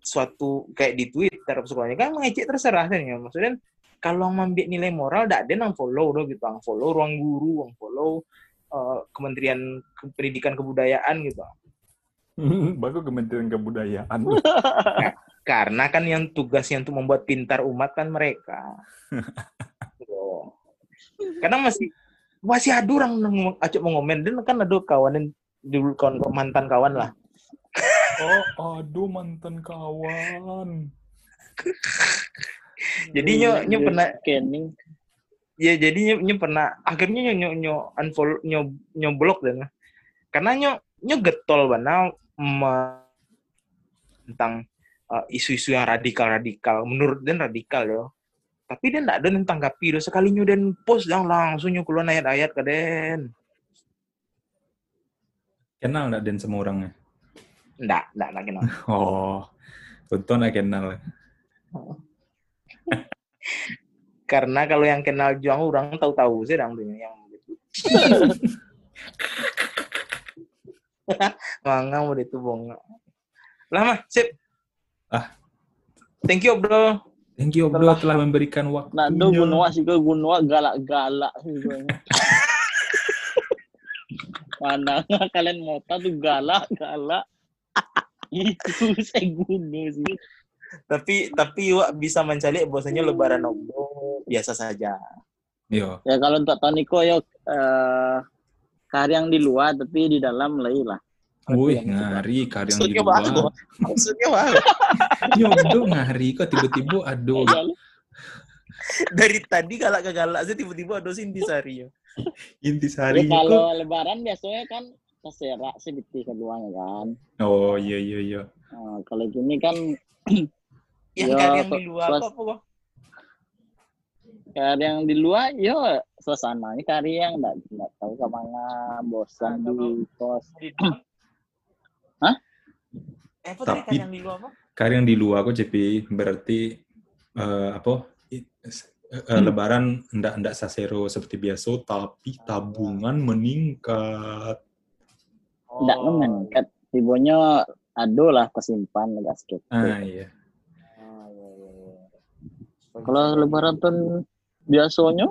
suatu kayak di Twitter sekolahnya kan mengecek terserah kan ya. Maksudnya kalau mengambil nilai moral tidak ada yang follow doh gitu. Ang follow ruang guru ang follow uh, Kementerian Ke- Pendidikan Kebudayaan gitu <laughs> Bagus Kementerian Kebudayaan. <laughs> Karena kan yang tugasnya untuk membuat pintar umat kan mereka. <laughs> Gitu. Kadang masih masih ada orang ngomong- acak mau ngomen dan kan ada kawan yang dulu kawan mantan kawan lah. oh, aduh mantan kawan. Jadi nyo nyo pernah scanning. ya jadi nyo, nyo pernah akhirnya nyo nyo, nyo unfollow nyo nyo blok dan karena nyo nyo getol bana me- tentang uh, isu-isu yang radikal-radikal. Menurut dan radikal yo. Tapi dia ndak ada yang tanggapi do sekali nyo dan post yang langsung nyo keluar ayat-ayat ke den. Kenal nggak Den sama orangnya? ndak ndak ndak kenal. <laughs> Oh, untung nggak kenal. karena kalau yang kenal juang orang tahu-tahu sih tuh yang gitu <laughs> <laughs> Mangga mau itu bonga. Lama, sip. Ah. Thank you, bro. Thank you Obdo telah memberikan Nah, do gunua sih ke gunua galak-galak sih. Mana <laughs> kalian mau tahu tuh galak-galak. Itu saya gunung sih. tapi tapi Wak bisa mencari bahwasanya lebaran Obdo biasa saja. Yo. Ya kalau untuk tahun Niko yo eh karyang di luar tapi di dalam lain lah. Wih, yang ngari karyang di Maksudnya bagus. luar. Maksudnya bagus. Yo, do ngari kok tiba-tiba aduh. Dari tadi galak-galak sih tiba-tiba ada Intisari. ya. Intisari Ya, kalau kok. lebaran biasanya kan keserak sedikit keduanya kan. Oh, iya iya iya. Nah, kalau gini kan Yang Ya, kalian di so- luar apa apa? Wak? karyang di luar yo suasananya karyang nggak nggak tahu ke mana bosan Nah, di kos. Hah? Eh, Tapi- kalian di luar apa? Karyang di luar kok CP berarti eh, apa? s- eh, lebaran ndak ndak sasero seperti biasa tapi tabungan meningkat. Nggak Oh. meningkat. Tibonya ado lah kesimpan agak sedikit. Ah iya. Ah, iya, iya, iya. Kalau lebaran tahun biasanya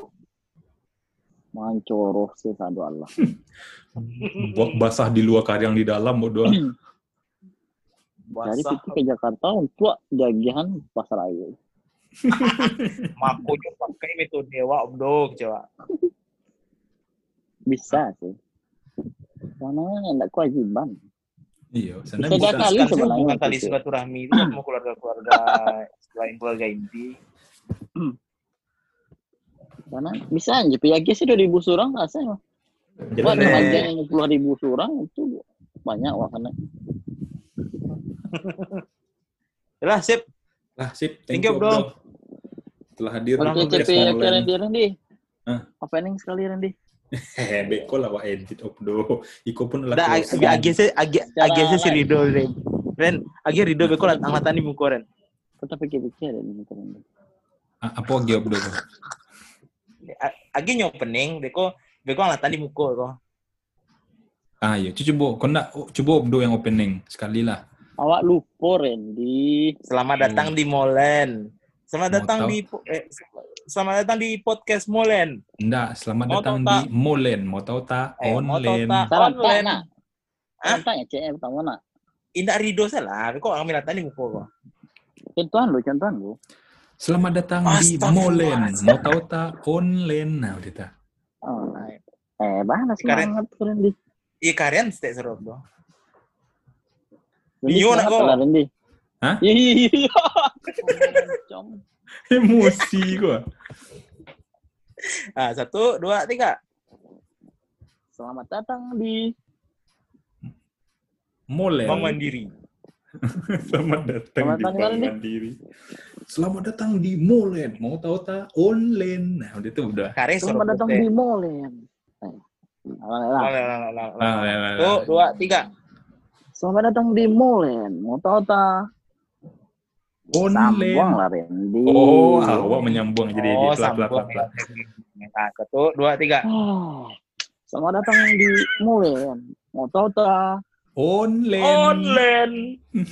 mancoroh sih sadu Allah. <laughs> Ba- Basah di luar karyang di dalam bodoh. Dari Basah. situ ke Jakarta untuk jagihan pasar ayu. <laughs> Makonya pakai metode Wak Obdo coba. Bisa sih. Karena enggak kewajiban. Iya, sana Bisa bisa. Kali Sekarang sebenarnya tali gitu. silaturahmi itu sama keluarga-keluarga <clears throat> selain keluarga inti. Karena bisa aja PYG sih 2000 surang rasanya. Wah, Bener. remaja yang 10 surang itu banyak wakana. Lah, sip. Lah, sip. Thank Thank, you, bro. bro. Telah hadir Oke, CP. Randy Randy. Hah? Opening sekali Randy. Hehe, beko lah wa edit opdo. Iko pun lah. Da closing. agi agi se agi Secara agi se si. Rido Ren. Ren, agi Rido beko lah angkatan di muka Ren. Kita pikir-pikir ya. Ah, Apa lagi opdo? Bro? A- Agi nyopening beko beko angkatan di muka ko. Ah iya, Cu- coba kau nak coba opdo yang opening sekali lah. Awak lupa Randy. Selamat datang di Molen. Selamat Mau datang tahu? di eh, selamat datang di podcast Molen. Ndak, selamat Mau datang di tak? Molen. Mau tahu tak? Eh, mau tahu Online. tak? Online. Salah tanya CM pertama nak. Indah Rido salah. Beko ambil datang di muka ko. Contohan lu, contohan lu. Selamat datang di. Molen. Mau tahu tak? Online. Nah, udah tak. Oh, eh, semangat Randy. Iya kalian stek seru do. Randy Iya, nak Randy. Hah? Iya. Emosi gua. Ah, satu, dua, tiga. Selamat datang di Molen. Bank Mandiri. <laughs> Selamat datang Selamat di Bank? Mandiri. Selamat datang di Molen. Mau tahu tak? Online. Nah, udah tuh udah. Kare Selamat datang di Molen. Lah. Ah, lah. dua, tiga. Selamat datang di Molen. Mau tahu tak? Sambung Online. lah Randy. Oh, awak menyambung jadi Oh, sambung. plak. Nah, satu, dua, tiga. Ah, Selamat datang di Molen. Mau tahu tak? Online. Online.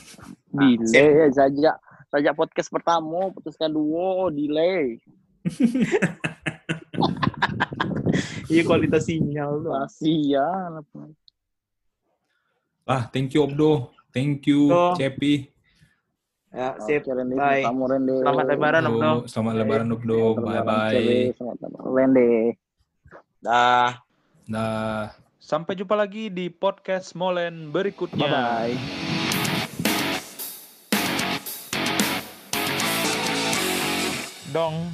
<laughs> Delay saja. Saja podcast pertama, podcast kedua, delay. <laughs> Iya kualitas sinyal tuh. Kasihan. Ah, thank you Obdo. Thank you Tuh. Cepi. Ya, sip. Randy. Bye. Kamu Randy. Selamat lebaran. Obdo. Obdo. Selamat lebaran Obdo. Bye bye. Selamat lebaran, Randy. Dah. Dah. Sampai jumpa lagi di podcast Molen berikutnya. Bye-bye. Dong.